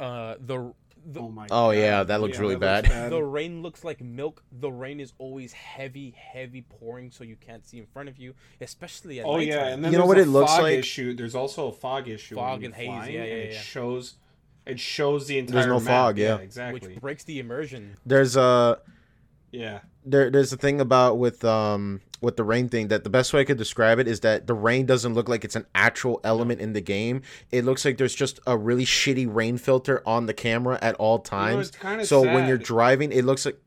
Speaker 2: uh, the the,
Speaker 1: oh my.
Speaker 3: Oh,
Speaker 1: God.
Speaker 3: yeah, that looks really bad.
Speaker 2: the rain looks like milk. The rain is always heavy, heavy pouring, so you can't see in front of you, especially at
Speaker 1: Oh yeah, and then
Speaker 3: You know what
Speaker 1: a
Speaker 3: it looks
Speaker 1: fog
Speaker 3: like?
Speaker 1: Issue. There's also a fog issue.
Speaker 2: Fog and haze,
Speaker 1: flying,
Speaker 2: yeah, yeah,
Speaker 1: and it shows. It shows the entire.
Speaker 3: There's no
Speaker 1: map.
Speaker 3: fog, yeah.
Speaker 1: exactly.
Speaker 2: which breaks the immersion.
Speaker 3: There's a
Speaker 1: yeah,
Speaker 3: there there's a thing about with um with the rain thing that the best way I could describe it is that the rain doesn't look like it's an actual element in the game. It looks like there's just a really shitty rain filter on the camera at all
Speaker 1: You know,
Speaker 3: times.
Speaker 1: it's kinda
Speaker 3: so when you're driving, it looks like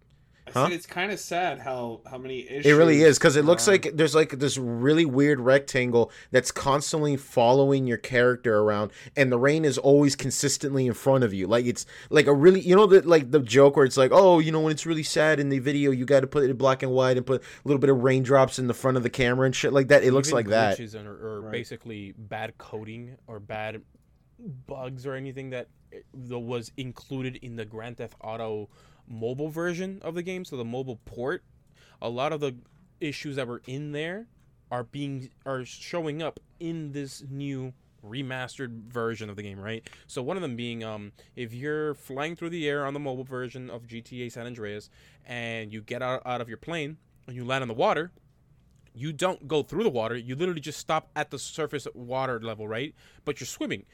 Speaker 3: Huh?
Speaker 1: said it's kind of sad how how many issues.
Speaker 3: It really is because it looks
Speaker 1: are-
Speaker 3: like there's like this really weird rectangle that's constantly following your character around, and the rain is always consistently in front of you. Like it's like a really you know that like the joke where it's like oh you know when it's really sad in the video you got to put it in black and white and put a little bit of raindrops in the front of the camera and shit like that. It looks
Speaker 2: Even
Speaker 3: like that.
Speaker 2: glitches and, or
Speaker 1: Right.
Speaker 2: basically bad coding or bad bugs or anything that eh, that was included in the Grand Theft Auto mobile version of the game, so the mobile port. A lot of the issues that were in there are being are showing up in this new remastered version of the game, right? So one of them being um if you're flying through the air on the mobile version of GTA San Andreas and you get out, out of your plane and you land on the water, you don't go through the water. You literally just stop at the surface water level, right? But you're swimming.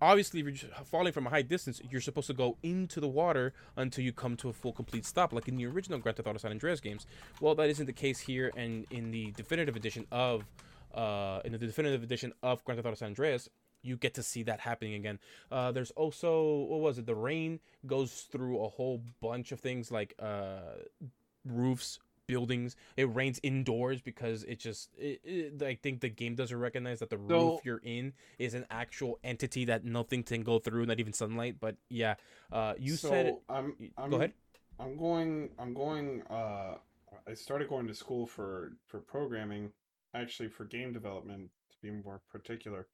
Speaker 2: Obviously, if you're falling from a high distance, you're supposed to go into the water until you come to a full complete stop, like in the original Grand Theft Auto San Andreas games. Well, that isn't the case here, and in the definitive edition of, uh, in the definitive edition of Grand Theft Auto San Andreas, you get to see that happening again. Uh, there's also what was it? The rain goes through a whole bunch of things like uh, roofs, buildings. It rains indoors because it just. It, it, I think the game doesn't recognize that the
Speaker 1: So-
Speaker 2: roof you're in is an actual entity that nothing can go through, not even sunlight. But yeah, uh, you
Speaker 1: so
Speaker 2: said.
Speaker 1: I'm, I'm
Speaker 2: go ahead.
Speaker 1: I'm going. I'm going. Uh, I started going to school for for programming, actually for game development to be more particular.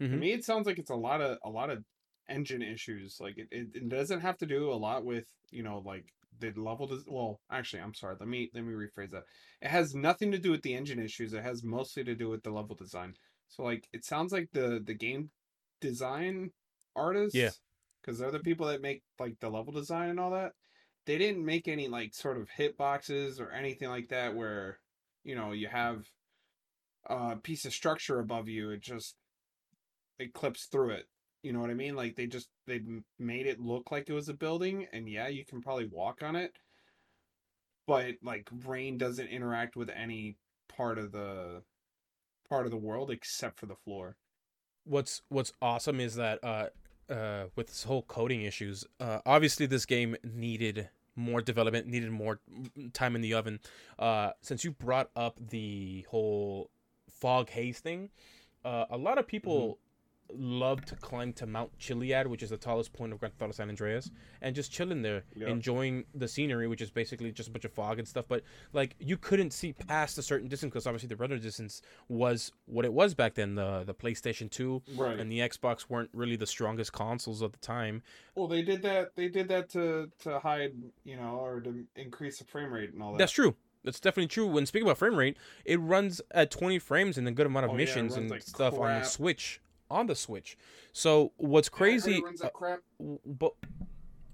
Speaker 1: To
Speaker 2: Mhm.
Speaker 1: me, it sounds like it's a lot of a lot of engine issues. Like it, it, it doesn't have to do a lot with you know like the level. Des- well, actually, I'm sorry. Let me let me rephrase that. It has nothing to do with the engine issues. It has mostly to do with the level design. So like it sounds like the the game design artists yeah because they're the people that make like the level design and all that they didn't make any like sort of hit boxes or anything like that where you know you have a piece of structure above you it just it clips through it you know what i mean? Like they just they made it look like it was a building and yeah you can probably walk on it but like rain doesn't interact with any part of the part of the world except for the floor.
Speaker 2: What's what's awesome is that uh uh with this whole coding issues uh obviously this game needed more development needed more time in the oven. Uh since you brought up the whole fog haze thing uh a lot of people love to climb to Mount Chiliad, which is the tallest point of Grand Theft Auto San Andreas, and just chilling there,
Speaker 1: Yep.
Speaker 2: enjoying the scenery, which is basically just a bunch of fog and stuff. But like you couldn't see past a certain distance because obviously the render distance was what it was back then. The the PlayStation Two
Speaker 1: right
Speaker 2: and the Xbox weren't really the strongest consoles at the time.
Speaker 1: Well, they did that. They did that to to hide, you know, or to increase the frame rate and all that.
Speaker 2: That's true. That's definitely true. When speaking about frame rate, it runs at 20 frames in a good amount of
Speaker 1: Oh,
Speaker 2: missions
Speaker 1: runs
Speaker 2: and
Speaker 1: like
Speaker 2: stuff on the. Switch. On the Switch. So what's
Speaker 1: Yeah, I heard it
Speaker 2: crazy?
Speaker 1: runs like crap.
Speaker 2: uh, but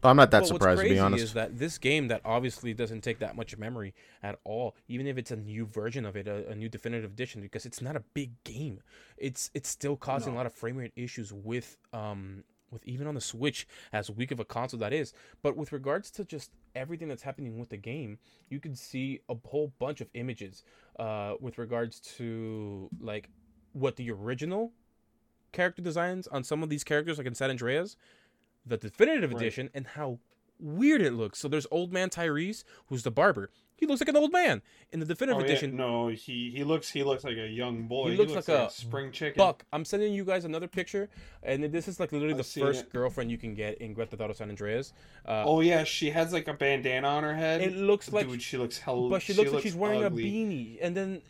Speaker 3: I'm not that
Speaker 2: but
Speaker 3: surprised to be honest.
Speaker 2: is that this game that obviously doesn't take that much memory at all, even if it's a new version of it, a, a new definitive edition, because it's not a big game. It's it's still causing a lot of frame rate issues with um with even on the Switch as weak of a console that is. But with regards to just everything that's happening with the game, you can see a whole bunch of images uh with regards to like what the original character designs on some of these characters like in San Andreas, the definitive
Speaker 1: Right.
Speaker 2: edition, and how weird it looks. So there's old man Tyrese, who's the barber. He looks like an old man. In the definitive
Speaker 1: Oh, yeah,
Speaker 2: edition,
Speaker 1: No, he he looks he looks like a young boy.
Speaker 2: He looks like a
Speaker 1: spring chicken.
Speaker 2: Buck, I'm sending you guys another picture, and this is like literally
Speaker 1: I've
Speaker 2: the first
Speaker 1: it.
Speaker 2: girlfriend you can get in Grand Theft Auto San Andreas. Uh,
Speaker 1: Oh yeah, she has like a bandana on her head.
Speaker 2: it looks like,
Speaker 1: Dude, she looks hell.
Speaker 2: but she looks like
Speaker 1: looks
Speaker 2: she's wearing
Speaker 1: ugly.
Speaker 2: a beanie. And then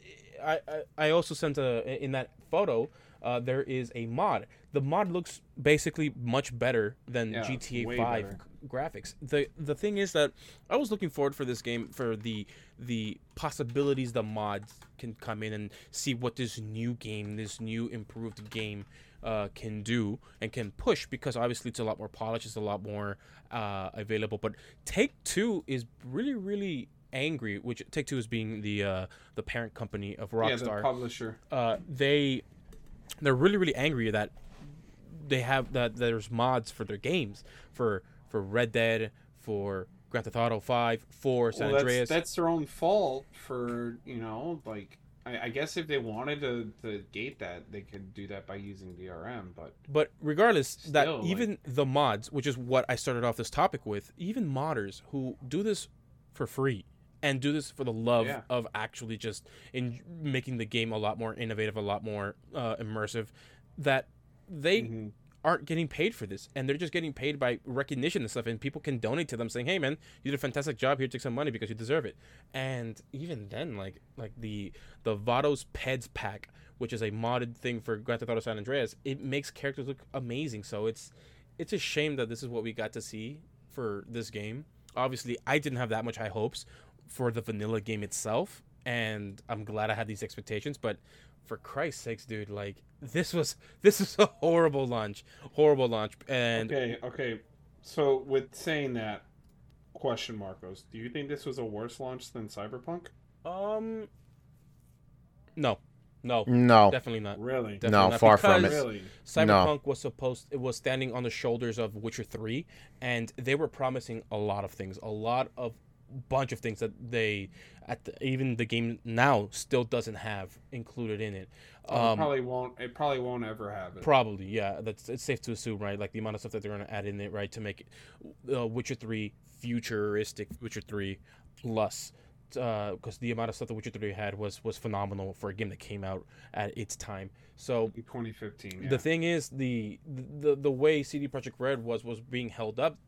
Speaker 2: I, I, I also sent a in that photo. Uh, there is a mod. The mod looks basically much better than
Speaker 1: Yeah,
Speaker 2: GTA 5
Speaker 1: better.
Speaker 2: graphics. The the thing is that I was looking forward for this game for the the possibilities the mods can come in and see what this new game, this new improved game uh, can do and can push because obviously it's a lot more polished, it's a lot more uh, available. But Take Two is really really angry, which Take Two is being the uh, the parent company of Rockstar,
Speaker 1: Yeah, the publisher.
Speaker 2: uh, they they're really really angry that they have that there's mods for their games for for Red Dead for Grand Theft Auto 5 for San
Speaker 1: Well, that's,
Speaker 2: Andreas.
Speaker 1: that's their own fault for you know like I, I guess if they wanted to, to gate that they could do that by using DRM, but
Speaker 2: But regardless, that
Speaker 1: like-
Speaker 2: even the mods, which is what I started off this topic with, even modders who do this for free and do this for the love
Speaker 1: Yeah.
Speaker 2: of actually just in making the game a lot more innovative, a lot more uh, immersive. That they
Speaker 1: Mhm.
Speaker 2: aren't getting paid for this, and they're just getting paid by recognition and stuff. And people can donate to them, saying, "Hey, man, you did a fantastic job. Here, take some money because you deserve it." And even then, like like the the Vados Peds pack, which is a modded thing for Grand Theft Auto San Andreas, it makes characters look amazing. So it's it's a shame that this is what we got to see for this game. Obviously, I didn't have that much high hopes for the vanilla game itself, and I'm glad I had these expectations. But for Christ's sakes, dude, like this was this is a horrible launch, horrible launch, and
Speaker 1: Okay, okay. So with saying that, question Marcos, do you think this was a worse launch than Cyberpunk?
Speaker 2: um, no, no,
Speaker 3: No.
Speaker 2: definitely not.
Speaker 1: Really?
Speaker 2: Definitely
Speaker 3: No,
Speaker 2: not,
Speaker 3: far from
Speaker 2: because
Speaker 3: it.
Speaker 1: Really?
Speaker 2: Cyberpunk was supposed it was standing on the shoulders of Witcher 3 and they were promising a lot of things, a lot of bunch of things that they at the, even the game now still doesn't have included in it.
Speaker 1: Oh, it
Speaker 2: Um
Speaker 1: probably won't. It probably won't ever have it.
Speaker 2: Probably, yeah. That's it's safe to assume, right? Like the amount of stuff that they're going to add in it, right, to make it, uh, Witcher Three futuristic, Witcher Three plus, because the amount of stuff that Witcher Three had was was phenomenal for a game that came out at its time. So
Speaker 1: In 2015. Yeah.
Speaker 2: the thing is, the the the way CD Projekt Red was was being held up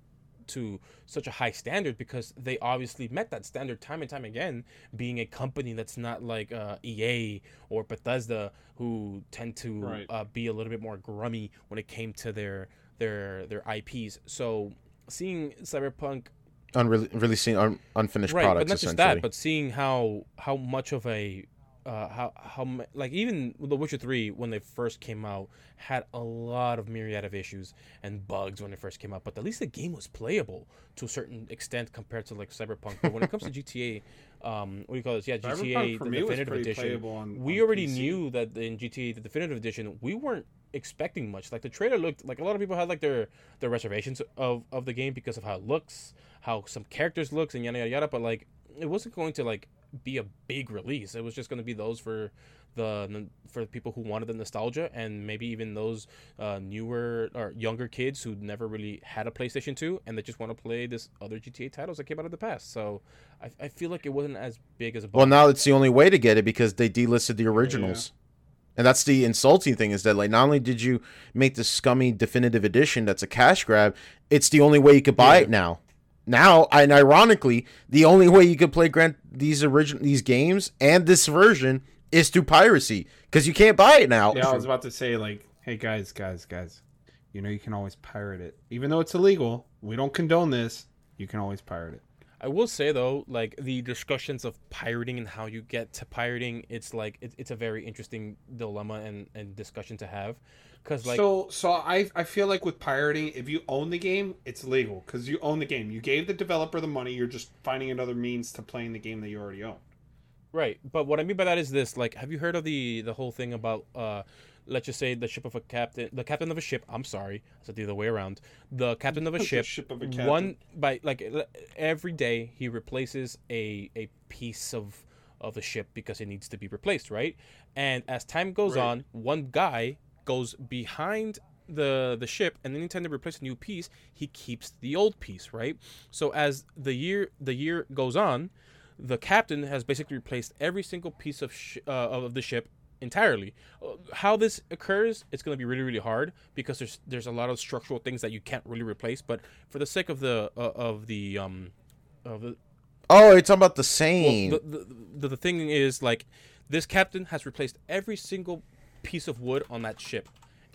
Speaker 2: to such a high standard because they obviously met that standard time and time again being a company that's not like uh, EA or Bethesda who tend to
Speaker 1: Right.
Speaker 2: uh, be a little bit more grummy when it came to their their their IPs so seeing Cyberpunk
Speaker 3: Unre- releasing un- unfinished
Speaker 2: right
Speaker 3: products
Speaker 2: but not just that but seeing how how much of a uh, how how like even The Witcher Three when they first came out had a lot of myriad of issues and bugs when it first came out, but at least the game was playable to a certain extent compared to like Cyberpunk. But when it comes to GTA, um, what do you call this? Yeah, GTA the definitive edition.
Speaker 1: on.
Speaker 2: we
Speaker 1: on
Speaker 2: already
Speaker 1: PC.
Speaker 2: knew that in GTA the definitive edition we weren't expecting much. Like the trailer looked like a lot of people had like their their reservations of of the game because of how it looks, how some characters looks, and yada yada yada. But like it wasn't going to like be a big release. It was just going to be those for the for people who wanted the nostalgia and maybe even those uh, newer or younger kids who never really had a PlayStation 2 and they just want to play this other GTA titles that came out of the past. So I, I feel like it wasn't as big as a
Speaker 3: Well, now it's the only way to get it because they delisted the originals. And that's the insulting thing is that like not only did you make the scummy definitive edition that's a cash grab, it's the only way you could buy
Speaker 2: Yeah.
Speaker 3: it now. Now, and ironically, the only way you could play Grant these original these games and this version is through piracy because you can't buy it now.
Speaker 1: Yeah, I was about to say like, hey guys, guys, guys, you know you can always pirate it, even though it's illegal. We don't condone this. You can always pirate it.
Speaker 2: I will say though, like the discussions of pirating and how you get to pirating, it's like it, it's a very interesting dilemma and, and discussion to have, because like
Speaker 1: so, so I I feel like with pirating, if you own the game, it's legal because you own the game. You gave the developer the money. You're just finding another means to playing the game that you already own.
Speaker 2: Right, but what I mean by that is this: like, have you heard of the the whole thing about, uh, let's just say the ship of a captain, the captain of a ship. I'm sorry, I said the other way around. The captain of a ship.
Speaker 1: ship of a captain.
Speaker 2: One by like every day he replaces a a piece of of the ship because it needs to be replaced, right? And as time goes
Speaker 1: Right.
Speaker 2: on, one guy goes behind the the ship and anytime they replace a new piece he keeps the old piece right so as the year the year goes on the captain has basically replaced every single piece of sh- uh, of the ship entirely. Uh, How this occurs, it's going to be really really hard because there's there's a lot of structural things that you can't really replace. But for the sake of the uh, of the um of the,
Speaker 3: Oh, you're talking about the
Speaker 2: well,
Speaker 3: same.
Speaker 2: the, the, the the thing is like this captain has replaced every single piece of wood on that ship,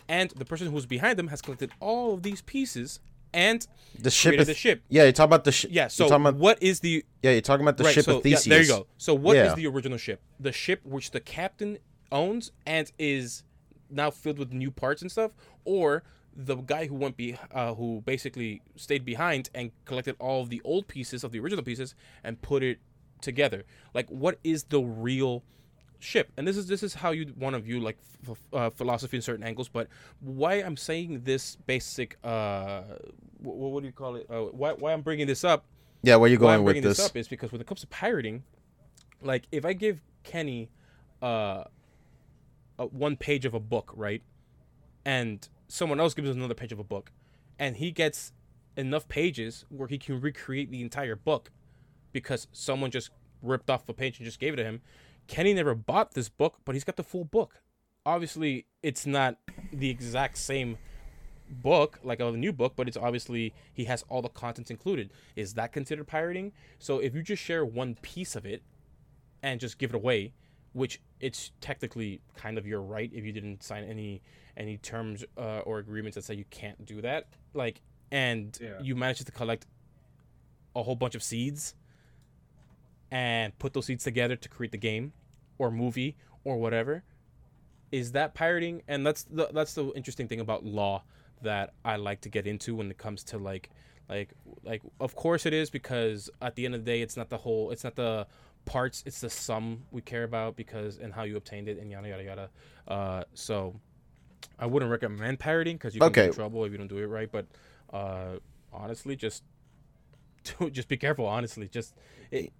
Speaker 2: and the person who's behind them has collected all of these pieces and
Speaker 3: The ship is
Speaker 2: the ship.
Speaker 3: Yeah, you're talking about the ship.
Speaker 2: Yeah. So
Speaker 3: about,
Speaker 2: what is the
Speaker 3: yeah, you're talking about the ship
Speaker 2: so,
Speaker 3: of Theseus.
Speaker 2: Yeah, there you go. So what is
Speaker 3: Yeah.
Speaker 2: the original ship? The ship which the captain owns and is now filled with new parts and stuff, or the guy who went be uh, who basically stayed behind and collected all of the old pieces of the original pieces and put it together. Like, what is the real ship? And this is this is how you want to view like f- uh, philosophy in certain angles. But why I'm saying this basic, uh, what, what do you call it? Uh, why why I'm bringing this up
Speaker 3: Yeah, where you going with
Speaker 2: this?
Speaker 3: this?
Speaker 2: up is because when it comes to pirating, like if I give Kenny uh, a one page of a book, right, and someone else gives us another page of a book, and he gets enough pages where he can recreate the entire book, because someone just ripped off a page and just gave it to him. Kenny never bought this book, but he's got the full book. Obviously, it's not the exact same book like a new book but it's obviously he has all the contents included is that considered pirating so if you just share one piece of it and just give it away which it's technically kind of your right if you didn't sign any any terms uh, or agreements that say you can't do that like and
Speaker 1: Yeah.
Speaker 2: you manage to collect a whole bunch of seeds and put those seeds together to create the game or movie or whatever is that pirating? And that's the that's the interesting thing about law that I like to get into when it comes to like like like of course it is because at the end of the day it's not the whole it's not the parts it's the sum we care about because and how you obtained it and yada yada yada. Uh so I wouldn't recommend pirating because you can get in trouble if you don't do it right but uh honestly just just be careful honestly just it,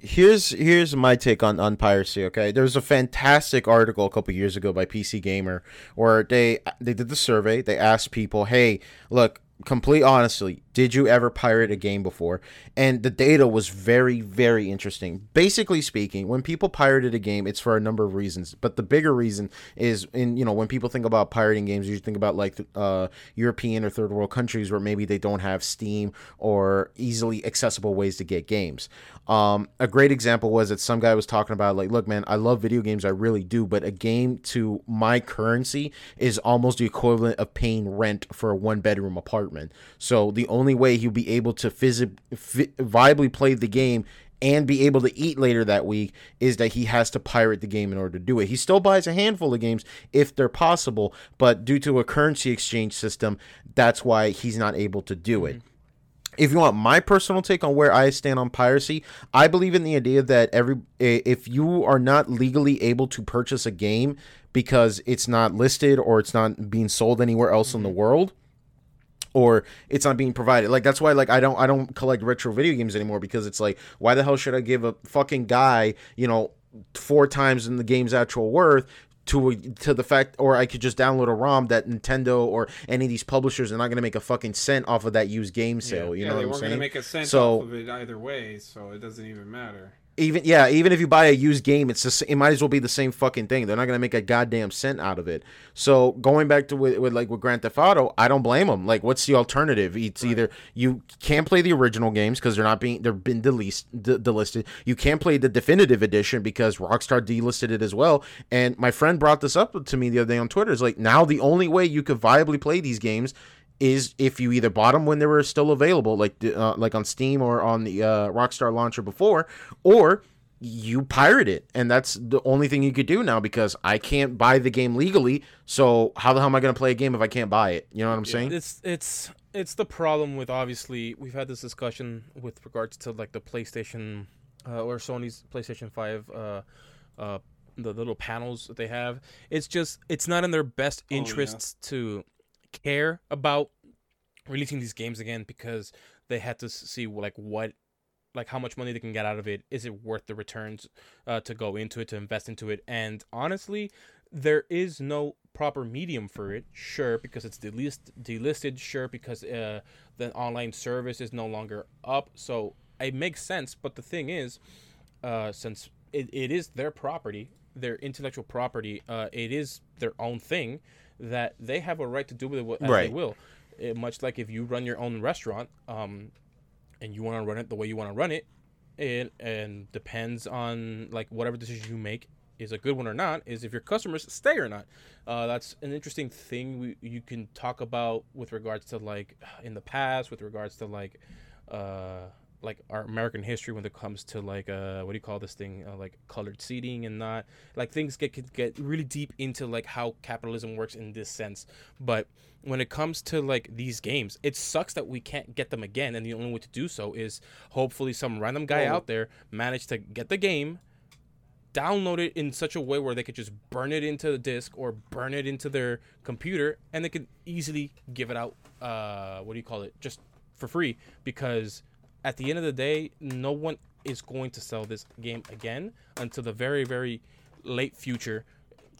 Speaker 3: here's here's my take on on piracy okay? There was a fantastic article a couple years ago by pc gamer where they they did the survey. They asked people hey look complete honestly did you ever pirate a game before? And the data was very very interesting. Basically speaking when people pirated a game it's for a number of reasons but the bigger reason is in you know when people think about pirating games you think about like uh european or third world countries where maybe they don't have steam or easily accessible ways to get games. Um, a great example was that some guy was talking about like, look, man, I love video games, I really do, but a game to my currency is almost the equivalent of paying rent for a one bedroom apartment. So the only way he'll be able to phys- vi- viably play the game and be able to eat later that week is that he has to pirate the game in order to do it. He still buys a handful of games if they're possible, but due to a currency exchange system, that's why he's not able to do it. Mm-hmm. If you want my personal take on where I stand on piracy, I believe in the idea that every if you are not legally able to purchase a game because it's not listed or it's not being sold anywhere else in the mm-hmm. world or it's not being provided like that's why like i don't i don't collect retro video games anymore because it's like why the hell should i give a fucking guy you know four times in the game's actual worth to to the fact or I could just download a ROM that Nintendo or any of these publishers are not going to make a fucking cent off of that used game sale. You
Speaker 1: yeah,
Speaker 3: know
Speaker 1: they
Speaker 3: what I'm
Speaker 1: weren't
Speaker 3: saying?
Speaker 1: gonna make a cent
Speaker 3: So-
Speaker 1: off of it either way, so it doesn't even matter.
Speaker 3: Even yeah, even if you buy a used game, it's just it might as well be the same fucking thing. They're not gonna make a goddamn cent out of it. So going back to with, with like with Grand Theft Auto, I don't blame them. Like, what's the alternative? It's either you can't play the original games because they're not being they're been delisted, de- delisted. You can't play the definitive edition because Rockstar delisted it as well. And my friend brought this up to me the other day on Twitter. Is like now the only way you could viably play these games is if you either bought them when they were still available, like uh, like on Steam or on the uh, Rockstar launcher before, or you pirate it, and that's the only thing you could do now because I can't buy the game legally. So how the hell am I going to play a game if I can't buy it? You know what I'm saying?
Speaker 2: it's it's it's the problem with obviously we've had this discussion with regards to like the PlayStation uh, or Sony's PlayStation Five uh, uh, the little panels that they have. It's just it's not in their best
Speaker 1: yeah.
Speaker 2: interests to care about releasing these games again because they had to see like what like how much money they can get out of it. Is it worth the returns uh, to go into it to invest into it? And honestly there is no proper medium for it. Sure because it's delist delisted. Sure because uh, the online service is no longer up. So it makes sense. But the thing is uh, since it, it is their property their intellectual property uh, it is their own thing that they have a right to do with it what- as
Speaker 3: Right.
Speaker 2: they will it, much like if you run your own restaurant um, and you want to run it the way you want to run it it and depends on like whatever decision you make is a good one or not is if your customers stay or not uh, that's an interesting thing we, you can talk about with regards to like in the past with regards to like uh like our American history when it comes to like uh what do you call this thing uh, like colored seating and not like things get could get really deep into like how capitalism works in this sense but when it comes to like these games it sucks that we can't get them again and the only way to do so is hopefully some random guy
Speaker 1: Oh.
Speaker 2: out there managed to get the game download it in such a way where they could just burn it into the disk or burn it into their computer and they could easily give it out uh what do you call it just for free because at the end of the day no one is going to sell this game again until the very very late future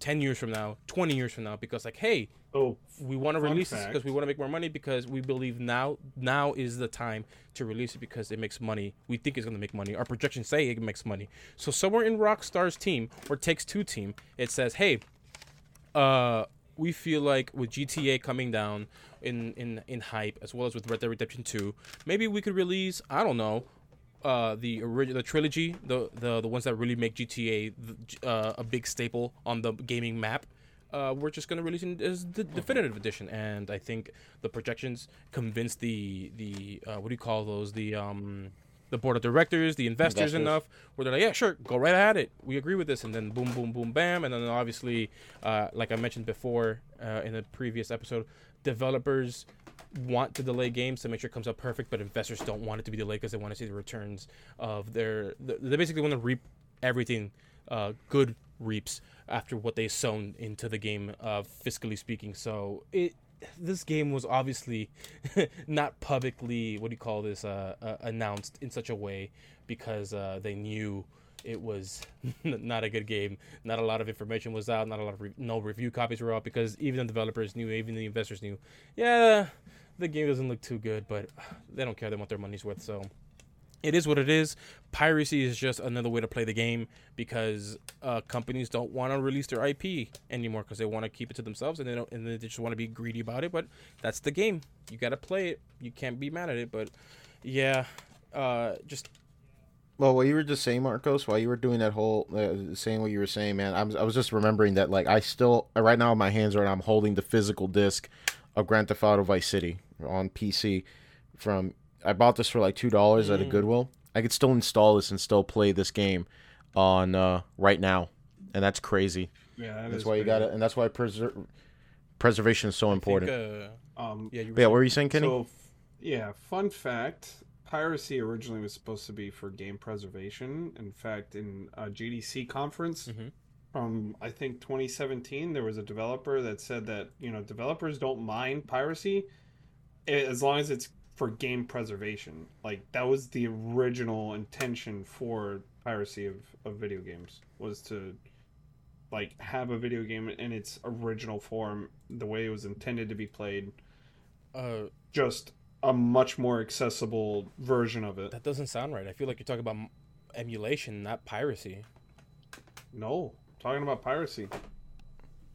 Speaker 2: 10 years from now, 20 years from now because like, hey,
Speaker 1: Oh,
Speaker 2: we want to release this because we want to make more money because we believe now now is the time to release it because it makes money. We think it's going to make money. Our projections say it makes money. So somewhere in Rockstar's team or Takes Two team, it says, "Hey, uh, we feel like with GTA coming down in in in hype as well as with Red Dead Redemption 2, maybe we could release, I don't know, uh, the original the trilogy, the the the ones that really make GTA uh, a big staple on the gaming map. Uh, we're just gonna release it as the definitive edition, and I think the projections convinced the the uh, what do you call those the um the board of directors, the investors,
Speaker 3: Investors.
Speaker 2: enough where they're like, yeah, sure, go right at it. We agree with this, and then boom, boom, boom, bam, and then obviously, uh, like I mentioned before uh, in a previous episode, developers want to delay games to make sure it comes out perfect, but investors don't want it to be delayed because they want to see the returns of their. They basically want to reap everything, uh, good reaps after what they sown into the game, uh, fiscally speaking. So it. This game was obviously not publicly, what do you call this, uh, uh, announced in such a way because uh, they knew it was not a good game. Not a lot of information was out. Not a lot of re- no review copies were out because even the developers knew, even the investors knew. Yeah, the game doesn't look too good, but they don't care. They want their money's worth. So it is what it is. Piracy is just another way to play the game because uh, companies don't want to release their IP anymore because they want to keep it to themselves and they don't and they just want to be greedy about it. But that's the game. You got to play it. You can't be mad at it. But yeah, uh, just
Speaker 3: Well, what you were just saying, Marcos, while you were doing that whole uh, saying what you were saying, man, I was, I was just remembering that like I still right now my hands are and I'm holding the physical disc of Grand Theft Auto Vice City on PC. From I bought this for like two dollars at a Goodwill. I could still install this and still play this game on uh, right now, and that's crazy.
Speaker 1: yeah, that
Speaker 3: That's
Speaker 1: is
Speaker 3: why you got it, and that's why preser- preservation is so
Speaker 2: I
Speaker 3: important.
Speaker 2: think, uh,
Speaker 1: Um,
Speaker 2: yeah, you
Speaker 3: yeah, what were you saying, Kenny?
Speaker 1: So, yeah, fun fact: piracy originally was supposed to be for game preservation. In fact, in a GDC conference
Speaker 2: Mhm.
Speaker 1: from I think 2017, there was a developer that said that you know developers don't mind piracy as long as it's for game preservation. Like that was the original intention for piracy of, of video games was to like have a video game in its original form, the way it was intended to be played
Speaker 2: uh,
Speaker 1: just a much more accessible version of it.
Speaker 2: that doesn't sound right. I feel like you're talking about emulation, not piracy.
Speaker 1: No, talking about piracy.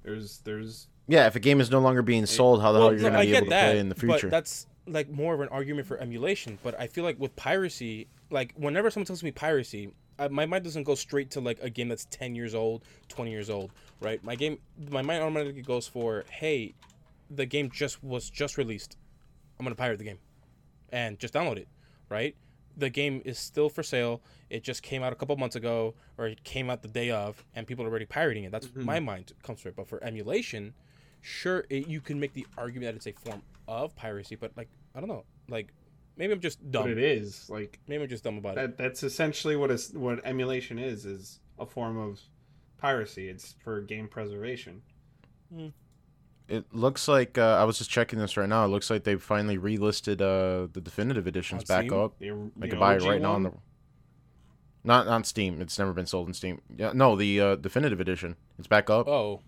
Speaker 1: There's there's
Speaker 3: yeah, if a game is no longer being sold, how the hell are you
Speaker 2: no,
Speaker 3: gonna be
Speaker 2: get
Speaker 3: able to play in the
Speaker 2: But
Speaker 3: future?
Speaker 2: that's like more of an argument for emulation. But I feel like with piracy, like whenever someone tells me piracy, I, my mind doesn't go straight to like a game that's ten years old, twenty years old, right? My game, my mind automatically goes for, hey, the game just was just released. I'm gonna pirate the game, and just download it, right? The game is still for sale. It just came out a couple months ago, or it came out the day of, and people are already pirating it. That's mm-hmm. my mind comes for it. But for emulation, sure, it, you can make the argument that it's a form of piracy. But like, I don't know, like maybe I'm just dumb.
Speaker 1: what it is. Like
Speaker 2: Maybe I'm just dumb about it.
Speaker 1: that that's essentially what is what emulation is is a form of piracy. It's for game preservation.
Speaker 3: It looks like uh, I was just checking this right now. It looks like they finally relisted uh, the definitive editions
Speaker 2: On
Speaker 3: back
Speaker 2: Steam?
Speaker 3: up.
Speaker 1: The,
Speaker 3: I
Speaker 1: the
Speaker 3: could buy it
Speaker 1: OG
Speaker 3: right now on the. Not on Steam. It's never been sold in Steam. Yeah, no, the uh, definitive edition. It's back up.
Speaker 2: Oh,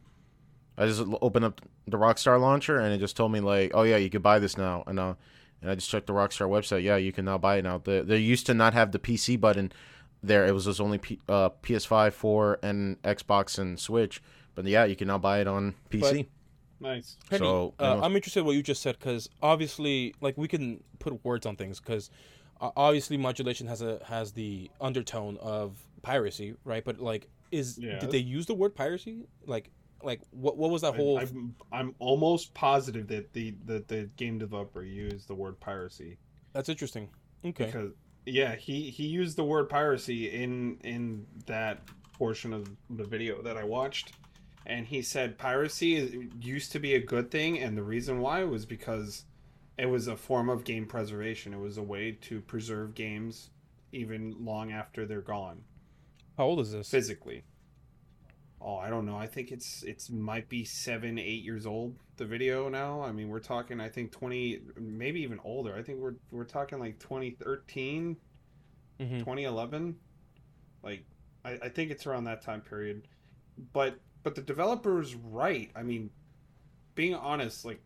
Speaker 3: I just opened up the Rockstar launcher and it just told me like, oh yeah, you could buy this now. And uh, and I just checked the Rockstar website. Yeah, you can now buy it now. The, they used to not have the PC button there. It was just only P, uh, PS5, 4, and Xbox and Switch. But yeah, you can now buy it on PC.
Speaker 1: Nice.
Speaker 2: Henry,
Speaker 3: So,
Speaker 2: uh,
Speaker 3: you know-
Speaker 2: I'm interested in what you just said because obviously, like, we can put words on things because uh, obviously emulation has a has the undertone of piracy, right? But like, is
Speaker 1: Yes.
Speaker 2: did they use the word piracy? Like, like what what was that
Speaker 1: I,
Speaker 2: whole?
Speaker 1: I'm, I'm almost positive that the that the game developer used the word piracy
Speaker 2: That's interesting. Okay.
Speaker 1: because yeah, he he used the word piracy in in that portion of the video that I watched, and he said piracy is, used to be a good thing, and the reason why was because it was a form of game preservation. It was a way to preserve games even long after they're gone
Speaker 2: How old is this?
Speaker 1: physically. Oh, I don't know. I think it's it's might be seven, eight years old. The video now. I mean, we're talking. I think twenty, maybe even older. I think we're we're talking like 2013,
Speaker 2: hmm
Speaker 1: 2011. Like, I, I think it's around that time period. But but the developer's right. I mean, being honest, like,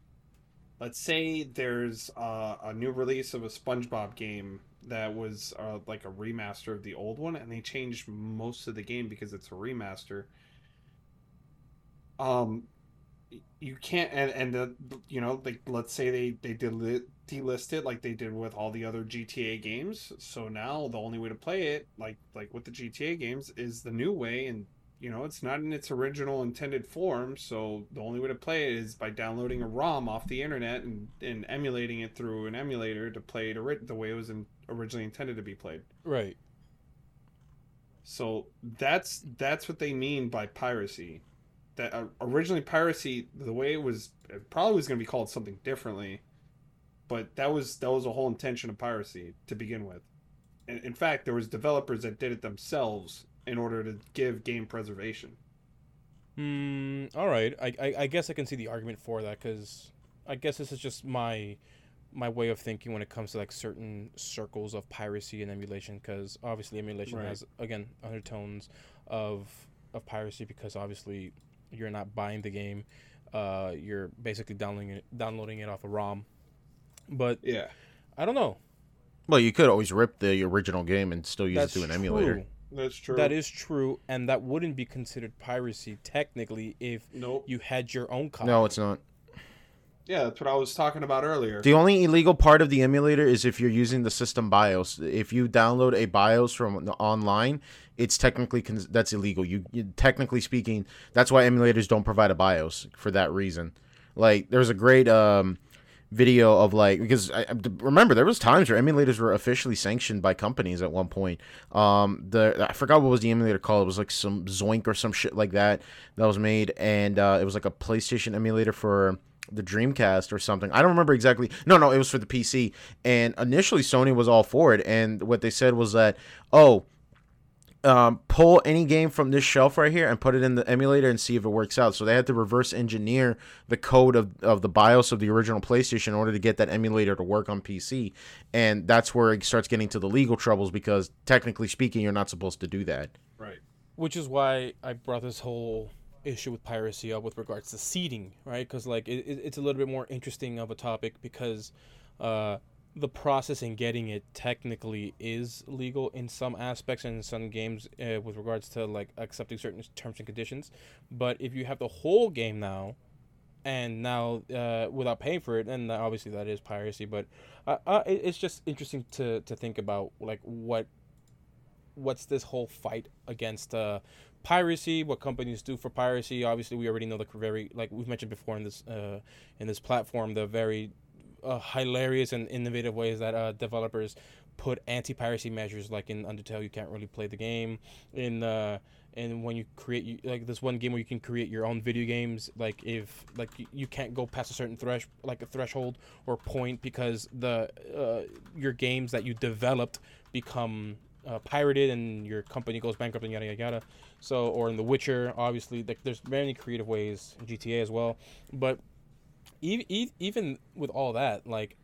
Speaker 1: let's say there's uh, a new release of a SpongeBob game that was uh, like a remaster of the old one, and they changed most of the game because it's a remaster. Um, you can't, and and the you know like let's say they they deli- delist it like they did with all the other GTA games. So now the only way to play it, like like with the GTA games, is the new way, and you know it's not in its original intended form. So the only way to play it is by downloading a ROM off the internet and, and emulating it through an emulator to play it the way it was in, originally intended to be played.
Speaker 2: Right.
Speaker 1: So that's that's what they mean by piracy. That uh, originally piracy, the way it was, it probably was going to be called something differently, but that was that was the whole intention of piracy to begin with. In, in fact, there was developers that did it themselves in order to give game preservation.
Speaker 2: Hmm. All right. I, I I guess I can see the argument for that because I guess this is just my my way of thinking when it comes to like certain circles of piracy and emulation because obviously emulation
Speaker 1: Right.
Speaker 2: has again undertones of of piracy because obviously you're not buying the game uh you're basically downloading it downloading it off a ROM but
Speaker 1: Yeah,
Speaker 2: I don't know
Speaker 3: Well, you could always rip the original game and still use
Speaker 2: that's
Speaker 3: it through an emulator.
Speaker 2: true.
Speaker 1: that's true.
Speaker 2: that is true and that wouldn't be considered piracy technically if
Speaker 1: nope.
Speaker 2: you had your own copy
Speaker 3: No, it's not.
Speaker 1: Yeah, that's what I was talking about earlier.
Speaker 3: The only illegal part of the emulator is if you're using the system BIOS. If you download a BIOS from online, it's technically cons- that's illegal. You, you technically speaking, that's why emulators don't provide a BIOS for that reason. Like there's a great um video of like because I- remember there was times where emulators were officially sanctioned by companies at one point. Um, the I forgot what was the emulator called. It was like some Zoink or some shit like that that was made, and uh, it was like a PlayStation emulator for the Dreamcast or something. I don't remember exactly. No, no, it was for the PC. And initially Sony was all for it, and what they said was that oh um, pull any game from this shelf right here and put it in the emulator and see if it works out. So they had to reverse engineer the code of, of the BIOS of the original PlayStation in order to get that emulator to work on PC. And that's where it starts getting to the legal troubles because technically speaking, you're not supposed to do that.
Speaker 1: right.
Speaker 2: which is why I brought this whole issue with piracy up with regards to seeding, right? Because like it, it- it's a little bit more interesting of a topic because uh, the process in getting it technically is legal in some aspects and in some games uh, with regards to like accepting certain terms and conditions. But if you have the whole game now, and now uh, without paying for it, and obviously that is piracy. But uh, uh, it's just interesting to to think about like what what's this whole fight against uh, piracy? What companies do for piracy? Obviously, we already know the very like we've mentioned before in this uh, in this platform the very uh, hilarious and innovative ways that uh, developers put anti-piracy measures. Like in Undertale, you can't really play the game. In uh, and when you create you, like this one game where you can create your own video games, like if like you, you can't go past a certain thresh like a threshold or point because the uh, your games that you developed become uh, pirated and your company goes bankrupt and yada yada yada. So, or in The Witcher, obviously, like there's many creative ways in GTA as well. But even even with all that, like,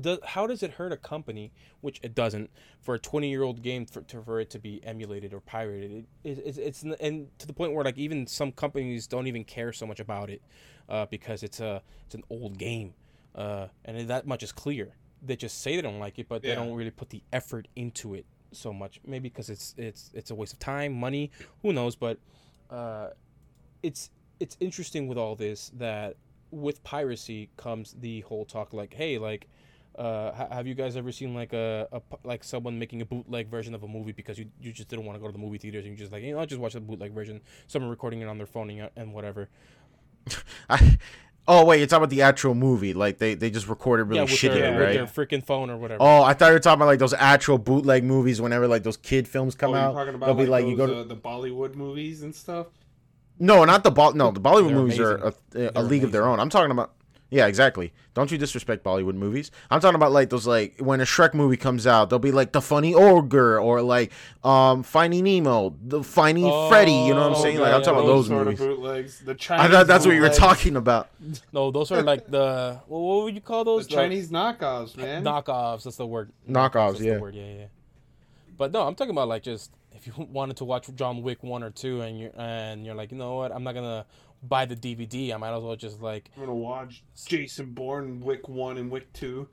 Speaker 2: does, how does it hurt a company, which it doesn't, for a 20 year old game for, to, for it to be emulated or pirated? It, it, it's, it's and to the point where like even some companies don't even care so much about it, uh, because it's a it's an old game, uh, and that much is clear. They just say they don't like it, but they don't really put the effort into it so much. Maybe because it's it's it's a waste of time, money, who knows? But uh, it's it's interesting with all this that with piracy comes the whole talk like, hey, like, uh, ha- have you guys ever seen like a like someone making a bootleg version of a movie because you, you just didn't want to go to the movie theaters and you just like, you know, I'll just watch the bootleg version. Someone recording it on their phone and, and whatever.
Speaker 3: I, oh wait, you're talking about the actual movie? Like they, they just recorded really
Speaker 2: yeah, with
Speaker 3: shitty,
Speaker 2: their,
Speaker 3: right?
Speaker 2: with their freaking phone or whatever.
Speaker 3: Oh, I thought you were talking about like those actual bootleg movies. Whenever like those kid films come
Speaker 1: oh,
Speaker 3: out,
Speaker 1: talking about
Speaker 3: they'll be like
Speaker 1: those,
Speaker 3: you go to
Speaker 1: uh, the Bollywood movies and stuff.
Speaker 3: No, not the Bo- no the Bollywood
Speaker 2: They're
Speaker 3: movies are a, a
Speaker 2: They're
Speaker 3: league of their own. I'm talking about yeah, exactly. Don't you disrespect Bollywood movies? I'm talking about like those like when a Shrek movie comes out, they'll be like the funny ogre or like um Finding Nemo, the Finding Freddy. You know what I'm
Speaker 2: Oh,
Speaker 3: saying?
Speaker 2: yeah,
Speaker 3: Like I'm
Speaker 2: yeah,
Speaker 3: talking about
Speaker 1: those
Speaker 3: those movies.
Speaker 1: of bootlegs. The Chinese.
Speaker 3: I thought that's what you were talking about.
Speaker 2: No, those are like the well, what would you call
Speaker 1: The
Speaker 2: those?
Speaker 1: Chinese knockoffs, man.
Speaker 2: knockoffs. That's the word.
Speaker 3: Knockoffs,
Speaker 2: that's
Speaker 3: yeah.
Speaker 2: The word. Yeah, yeah. But no, I'm talking about like just if you wanted to watch John Wick one or two, and you're and you're like, you know what, I'm not gonna buy the DVD. I might as well just like
Speaker 1: I'm gonna watch Jason Bourne Wick One and Wick Two.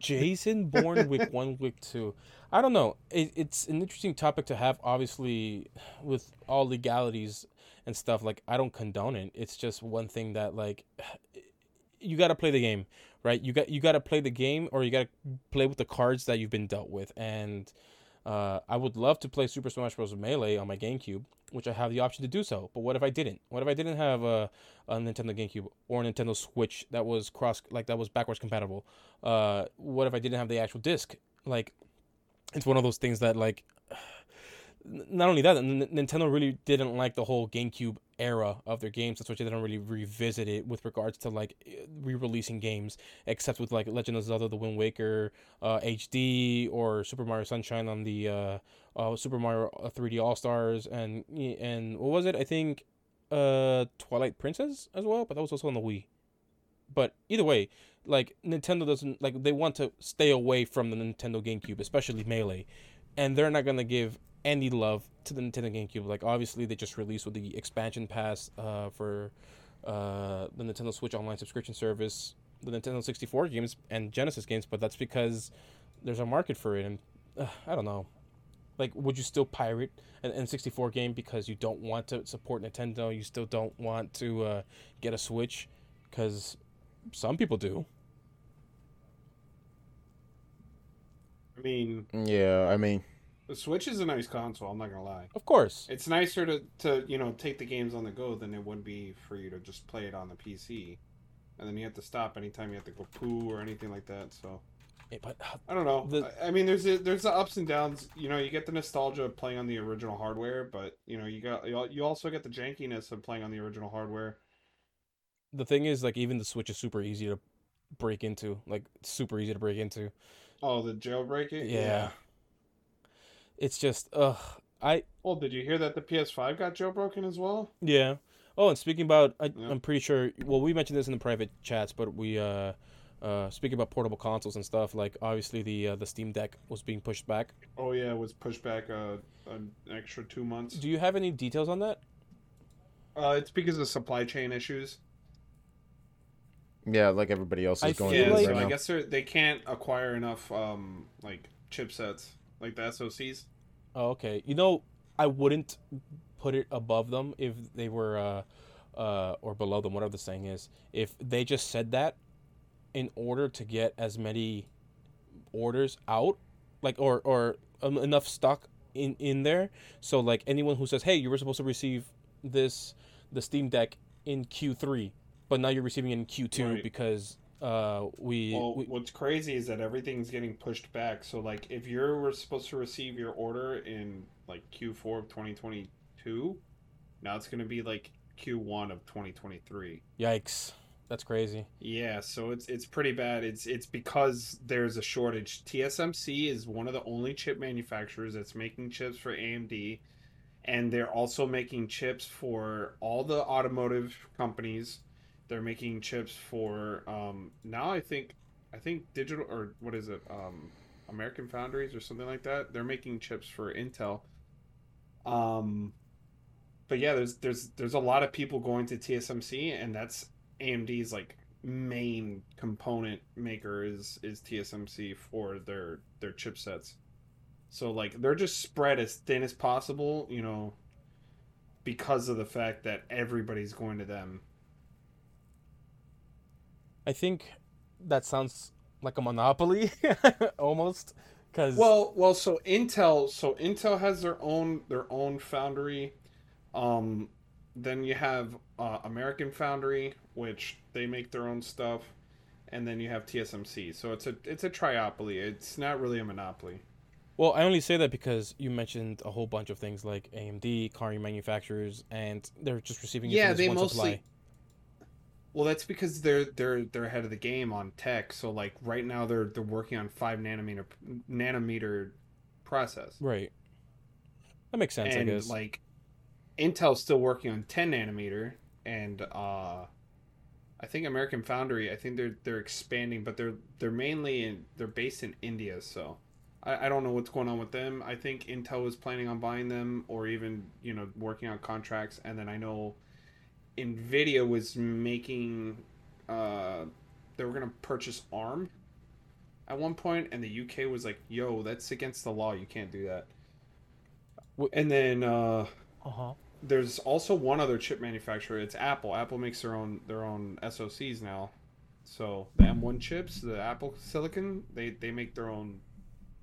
Speaker 2: Jason Bourne Wick One, Wick Two. I don't know. It, it's an interesting topic to have. Obviously, with all legalities and stuff, like I don't condone it. It's just one thing that like you got to play the game, right? You got you got to play the game, or you got to play with the cards that you've been dealt with. And uh, I would love to play Super Smash Bros. Melee on my GameCube, which I have the option to do so. But what if I didn't? What if I didn't have a, a Nintendo GameCube or a Nintendo Switch that was cross like that was backwards compatible? Uh, what if I didn't have the actual disc? Like, it's one of those things that like. Not only that, Nintendo really didn't like the whole GameCube era of their games. That's why they didn't really revisit it with regards to like re-releasing games, except with like Legend of Zelda: The Wind Waker uh, HD or Super Mario Sunshine on the uh, uh, Super Mario 3D All Stars and and what was it? I think uh, Twilight Princess as well, but that was also on the Wii. But either way, like Nintendo doesn't like they want to stay away from the Nintendo GameCube, especially Melee, and they're not gonna give any love to the Nintendo GameCube. Like obviously they just released with the expansion pass uh, for uh, the Nintendo Switch Online subscription service, the Nintendo 64 games and Genesis games, but that's because there's a market for it, and uh, I don't know. Like, would you still pirate an N64 game because you don't want to support Nintendo? You still don't want to uh, get a Switch because some people do.
Speaker 1: I mean,
Speaker 3: Yeah, I mean,
Speaker 1: the Switch is a nice console. I'm not gonna lie.
Speaker 2: Of course.
Speaker 1: It's nicer to, to you know take the games on the go than it would be for you to just play it on the PC, and then you have to stop anytime you have to go poo or anything like that. So
Speaker 2: Yeah, but uh,
Speaker 1: I don't know.
Speaker 2: The-
Speaker 1: I mean, there's a, there's the ups and downs. You know, you get the nostalgia of playing on the original hardware, but you know, you got you you also get the jankiness of playing on the original hardware.
Speaker 2: the thing is, like, even the Switch is super easy to break into. Like, super easy to break into.
Speaker 1: Oh, the jailbreak it.
Speaker 2: Yeah. It's just, ugh. I
Speaker 1: Oh, did you hear that the PS5 got jailbroken as well?
Speaker 2: Yeah. Oh, and speaking about, I,
Speaker 1: Yeah.
Speaker 2: I'm pretty sure. Well, we mentioned this in the private chats, but we, uh, uh, speaking about portable consoles and stuff, like obviously the uh, the Steam Deck was being pushed back.
Speaker 1: Oh yeah, it was pushed back uh, an extra two months.
Speaker 2: Do you have any details on that?
Speaker 1: Uh, it's because of supply chain issues.
Speaker 3: yeah, like everybody else is
Speaker 2: I
Speaker 3: going
Speaker 2: feel
Speaker 3: through
Speaker 1: Yeah,
Speaker 2: like-
Speaker 1: so
Speaker 3: right
Speaker 1: I guess they're, they can't acquire enough um like chipsets, like the SoCs.
Speaker 2: Oh, okay. You know, I wouldn't put it above them if they were, uh, uh, or below them, whatever the saying is. If they just said that in order to get as many orders out, like, or or um, enough stock in in there, so like anyone who says, "Hey, you were supposed to receive this the Steam Deck in Q3, but now you're receiving it in Q2
Speaker 1: Right.
Speaker 2: because uh we,
Speaker 1: Well,
Speaker 2: we
Speaker 1: what's crazy is that everything's getting pushed back. So like, if you were supposed to receive your order in like Q4 of 2022, now it's gonna be like Q1 of 2023.
Speaker 2: yikes, that's crazy.
Speaker 1: Yeah, so it's it's pretty bad. It's it's because there's a shortage. TSMC is one of the only chip manufacturers that's making chips for AMD, and they're also making chips for all the automotive companies. They're making chips for um, now. I think I think digital or what is it? Um, American Foundries or something like that. They're making chips for Intel. Um, but yeah, there's there's there's a lot of people going to TSMC, and that's AMD's like main component maker is is TSMC for their their chipsets. So like they're just spread as thin as possible, you know, because of the fact that everybody's going to them.
Speaker 2: I think that sounds like a monopoly almost cuz
Speaker 1: Well, well, so Intel, so Intel has their own their own foundry. Um, then you have uh, American Foundry, which they make their own stuff, and then you have TSMC. So it's a it's a triopoly. It's not really a monopoly.
Speaker 2: Well, I only say that because you mentioned a whole bunch of things like AMD, car manufacturers, and they're just receiving it
Speaker 1: Yeah, they
Speaker 2: one
Speaker 1: mostly-
Speaker 2: supply.
Speaker 1: Well, that's because they're they're they're ahead of the game on tech. So like right now they're they're working on five nanometer nanometer process,
Speaker 2: Right. That makes sense,
Speaker 1: and
Speaker 2: I guess.
Speaker 1: like Intel's still working on ten nanometer, and uh, I think American Foundry. I think they're they're expanding, but they're they're mainly in they're based in India. So I, I don't know what's going on with them. I think Intel was planning on buying them or even you know working on contracts, and then I know Nvidia was making. Uh, they were gonna purchase ARM at one point, and the UK was like, "Yo, that's against the law. You can't do that." And then uh,
Speaker 2: Uh huh.
Speaker 1: there's also one other chip manufacturer. It's Apple. Apple makes their own their own SoCs now. So the M1 chips, the Apple Silicon, they they make their own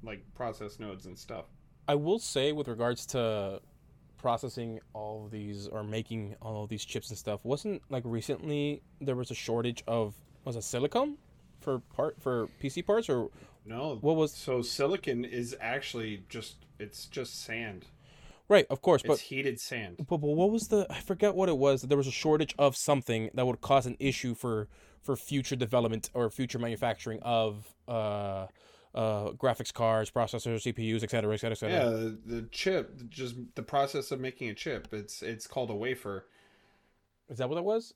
Speaker 1: like process nodes and stuff.
Speaker 2: I will say with regards to processing all of these or making all of these chips and stuff, wasn't like recently there was a shortage of was it silicon for part for PC parts or
Speaker 1: No,
Speaker 2: what was
Speaker 1: so silicon is actually just it's just sand.
Speaker 2: right? Of course,
Speaker 1: It's
Speaker 2: but
Speaker 1: heated sand.
Speaker 2: But, but what was the I forget what it was. There was a shortage of something that would cause an issue for for future development or future manufacturing of uh uh graphics cards, processors, CPUs, et cetera, et cetera, et cetera.
Speaker 1: Yeah, the, the chip, just the process of making a chip. It's it's called a wafer.
Speaker 2: Is that what it was?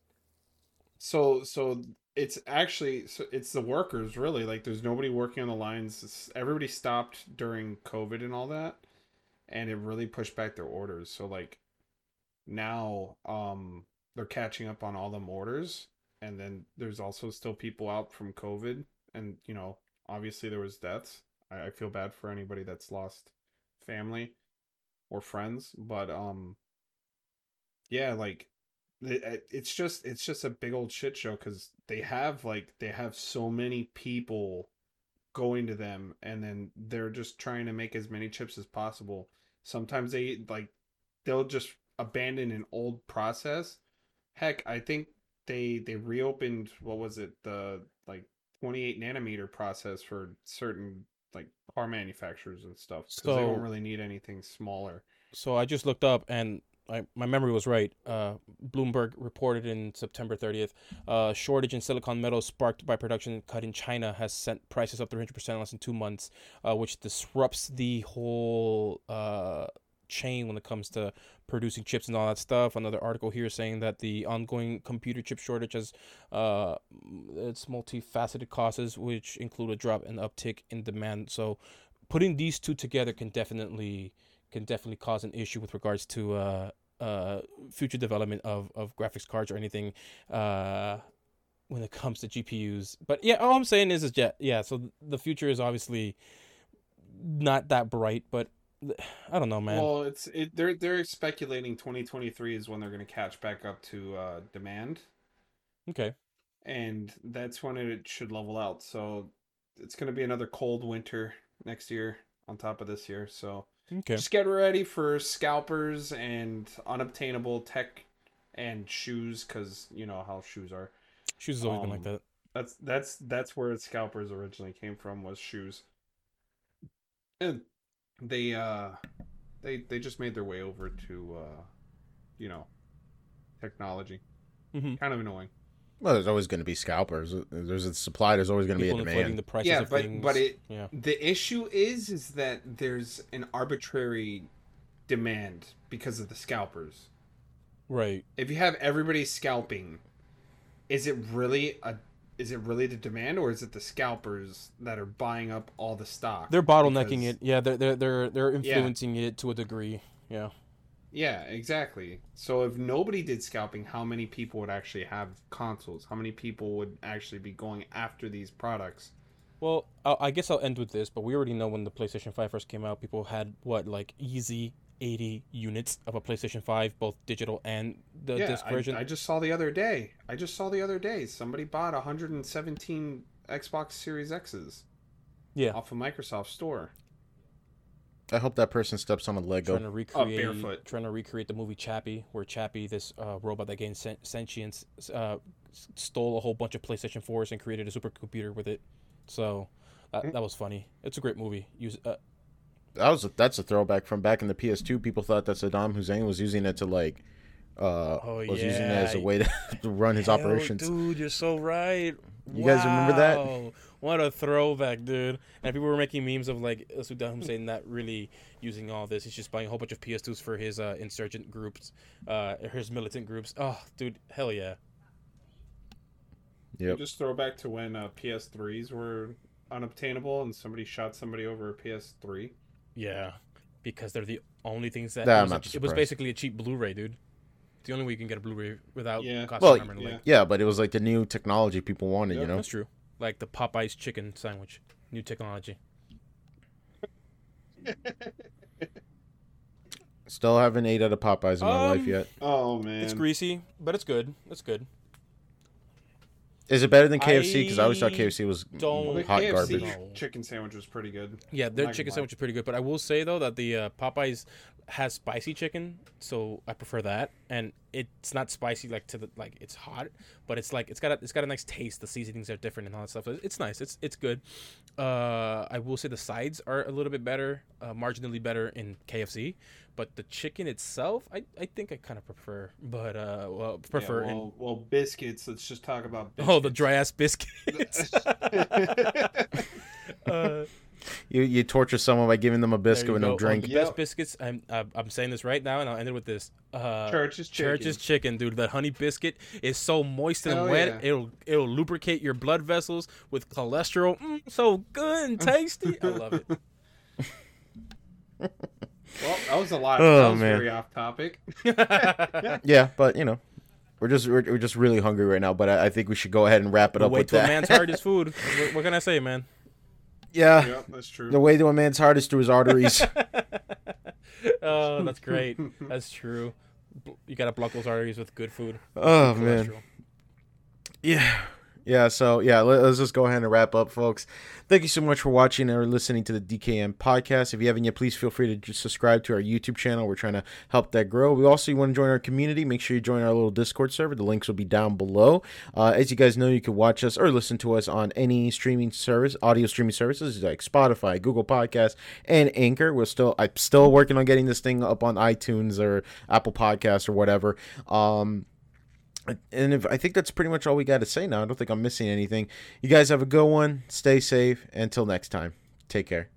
Speaker 1: So so it's actually so it's the workers really like there's nobody working on the lines. It's, everybody stopped during COVID and all that, and it really pushed back their orders. So like now um they're catching up on all them orders, and then there's also still people out from COVID, and you know obviously there was deaths. I, I feel bad for anybody that's lost family or friends, but um yeah like it- it- it's just it's just a big old shit show because they have like they have so many people going to them and then they're just trying to make as many chips as possible sometimes they like they'll just abandon an old process heck i think they they reopened what was it the 28 nanometer process for certain like car manufacturers and stuff because they don't really need anything smaller
Speaker 2: So I just looked up and I, my memory was right. Uh, Bloomberg reported in September 30th, uh, shortage in silicon metal sparked by production cut in China has sent prices up 300% in less than two months, uh, which disrupts the whole uh, chain when it comes to producing chips and all that stuff. Another article here saying that the ongoing computer chip shortage has uh, its multifaceted causes, which include a drop and uptick in demand. So putting these two together can definitely can definitely cause an issue with regards to uh, uh, future development of, of graphics cards or anything uh, when it comes to GPUs. But yeah, all I'm saying is, is yeah, yeah. So the future is obviously not that bright, but I don't know, man.
Speaker 1: Well, it's it. They're they're speculating 2023 is when they're going to catch back up to uh, demand,
Speaker 2: okay,
Speaker 1: and that's when it should level out. So it's going to be another cold winter next year on top of this year. So
Speaker 2: okay.
Speaker 1: just get ready for scalpers and unobtainable tech and shoes, because you know how shoes are.
Speaker 2: Shoes has always been like
Speaker 1: um,
Speaker 2: that.
Speaker 1: That's that's that's where scalpers originally came from was shoes. And they uh they they just made their way over to uh you know technology.
Speaker 2: Mhm.
Speaker 1: Kind of annoying.
Speaker 3: Well, there's always going to be scalpers. There's a supply. There's always going to be a demand.
Speaker 2: the prices
Speaker 1: Yeah,
Speaker 2: of
Speaker 1: but
Speaker 2: things.
Speaker 1: but it
Speaker 2: yeah,
Speaker 1: the issue is is that there's an arbitrary demand because of the scalpers.
Speaker 2: right.
Speaker 1: If you have everybody scalping, is it really a is it really the demand or is it the scalpers that are buying up all the stock?
Speaker 2: They're bottlenecking
Speaker 1: Because-
Speaker 2: it. Yeah, they're they're they're they're influencing it to a degree. Yeah.
Speaker 1: Yeah, exactly. So if nobody did scalping, how many people would actually have consoles? How many people would actually be going after these products?
Speaker 2: Well, I guess I'll end with this, but we already know when the PlayStation 5 first came out, people had what like easy 80 units of a PlayStation 5, both digital and the
Speaker 1: yeah,
Speaker 2: disc
Speaker 1: I,
Speaker 2: version.
Speaker 1: I just saw the other day. I just saw the other day somebody bought 117 Xbox Series X's
Speaker 2: yeah,
Speaker 1: off of Microsoft Store.
Speaker 3: I hope that person steps on a Lego.
Speaker 2: trying to recreate
Speaker 1: barefoot.
Speaker 2: trying to recreate the movie Chappie, where Chappie, this uh, robot that gained sen- sentience, uh, s- stole a whole bunch of PlayStation 4s and created a supercomputer with it. So that,
Speaker 1: Mm.
Speaker 2: that was funny. It's a great movie. Use uh,
Speaker 3: That was a, that's a throwback from back in the PS2. People thought that Saddam Hussein was using it to like, uh,
Speaker 2: Oh,
Speaker 3: was using it as a way to, to run his operations.
Speaker 2: Dude, you're so right.
Speaker 3: You guys remember that?
Speaker 2: Wow. What a throwback, dude. And people were making memes of like Saddam Hussein not really using all this. He's just buying a whole bunch of PS2s for his uh, insurgent groups, uh, his militant groups. Oh, dude, hell yeah.
Speaker 3: Yep.
Speaker 1: Just throw back to when uh, PS3s were unobtainable and somebody shot somebody over a PS3?
Speaker 2: Yeah, because they're the only things that.
Speaker 3: That
Speaker 2: it,
Speaker 3: I'm
Speaker 2: was a-
Speaker 3: not
Speaker 2: it was basically a cheap Blu-ray, dude. It's the only way you can get a Blu-ray without
Speaker 1: Yeah.
Speaker 2: costing
Speaker 3: Well,
Speaker 2: an and a.
Speaker 3: Yeah, but it was like the new technology people wanted,
Speaker 1: Yeah,
Speaker 3: you know.
Speaker 2: That's true. Like the Popeyes chicken sandwich, new technology.
Speaker 3: Still haven't ate at a Popeyes in my life
Speaker 2: Um,
Speaker 3: yet.
Speaker 1: Oh man,
Speaker 2: It's greasy, but it's good. It's good.
Speaker 3: Is it better than KFC? Because I always thought KFC was
Speaker 2: don't-
Speaker 3: hot
Speaker 1: KFC
Speaker 3: garbage.
Speaker 2: No.
Speaker 1: chicken sandwich was pretty good.
Speaker 2: Yeah, their
Speaker 1: Not
Speaker 2: chicken
Speaker 1: gonna
Speaker 2: sandwich is pretty good, but I will say though that the uh, Popeyes has spicy chicken, so I prefer that. And it's not spicy like to the like it's hot, but it's like it's got a, it's got a nice taste. The seasonings are different and all that stuff. So It's nice. It's it's good. Uh, I will say the sides are a little bit better, uh, marginally better in KFC, but the chicken itself, I, I think I kind of prefer. But uh, well, prefer
Speaker 1: Yeah,
Speaker 2: in
Speaker 1: well, well, biscuits. Let's just talk about. Biscuits.
Speaker 2: oh the dry ass biscuits. uh,
Speaker 3: You you torture someone by giving them a biscuit
Speaker 2: you
Speaker 3: with
Speaker 2: go.
Speaker 3: no
Speaker 2: Oh,
Speaker 3: drink.
Speaker 2: the
Speaker 1: Yep.
Speaker 2: best biscuits. I'm I'm saying this right now, and I'll end it with this. Uh,
Speaker 1: Church's chicken.
Speaker 2: Church's chicken, dude. That honey biscuit is so moist and
Speaker 1: Hell
Speaker 2: wet.
Speaker 1: yeah.
Speaker 2: It'll it'll lubricate your blood vessels with cholesterol. Mm, so good and tasty. I love it.
Speaker 1: Well, that was a lot.
Speaker 3: Oh,
Speaker 1: that was
Speaker 3: man.
Speaker 1: very off topic.
Speaker 3: Yeah, but you know, we're just we're, we're just really hungry right now. But I, I think we should go ahead and wrap it up
Speaker 2: way
Speaker 3: with
Speaker 2: to a
Speaker 3: that.
Speaker 2: man's heart is food. What, what can I say, man?
Speaker 3: Yeah,
Speaker 1: yep, that's true.
Speaker 3: the way to a man's heart is through his arteries.
Speaker 2: oh, that's great. That's true. You gotta block those arteries with good food.
Speaker 3: oh man. Yeah. Yeah, so yeah, let, us just go ahead and wrap up, folks. Thank you so much for watching or listening to the DKM podcast. If you haven't yet, please feel free to just subscribe to our YouTube channel. We're trying to help that grow. We also want to join our community. Make sure you join our little Discord server. The links will be down below. Uh, as you guys know, you can watch us or listen to us on any streaming service, audio streaming services like Spotify, Google Podcasts, and Anchor. We're still I'm still working on getting this thing up on iTunes or Apple Podcasts or whatever. Um, and if, I think that's pretty much all we got to say now. I don't think I'm missing anything. You guys have a good one. Stay safe. Until next time, take care.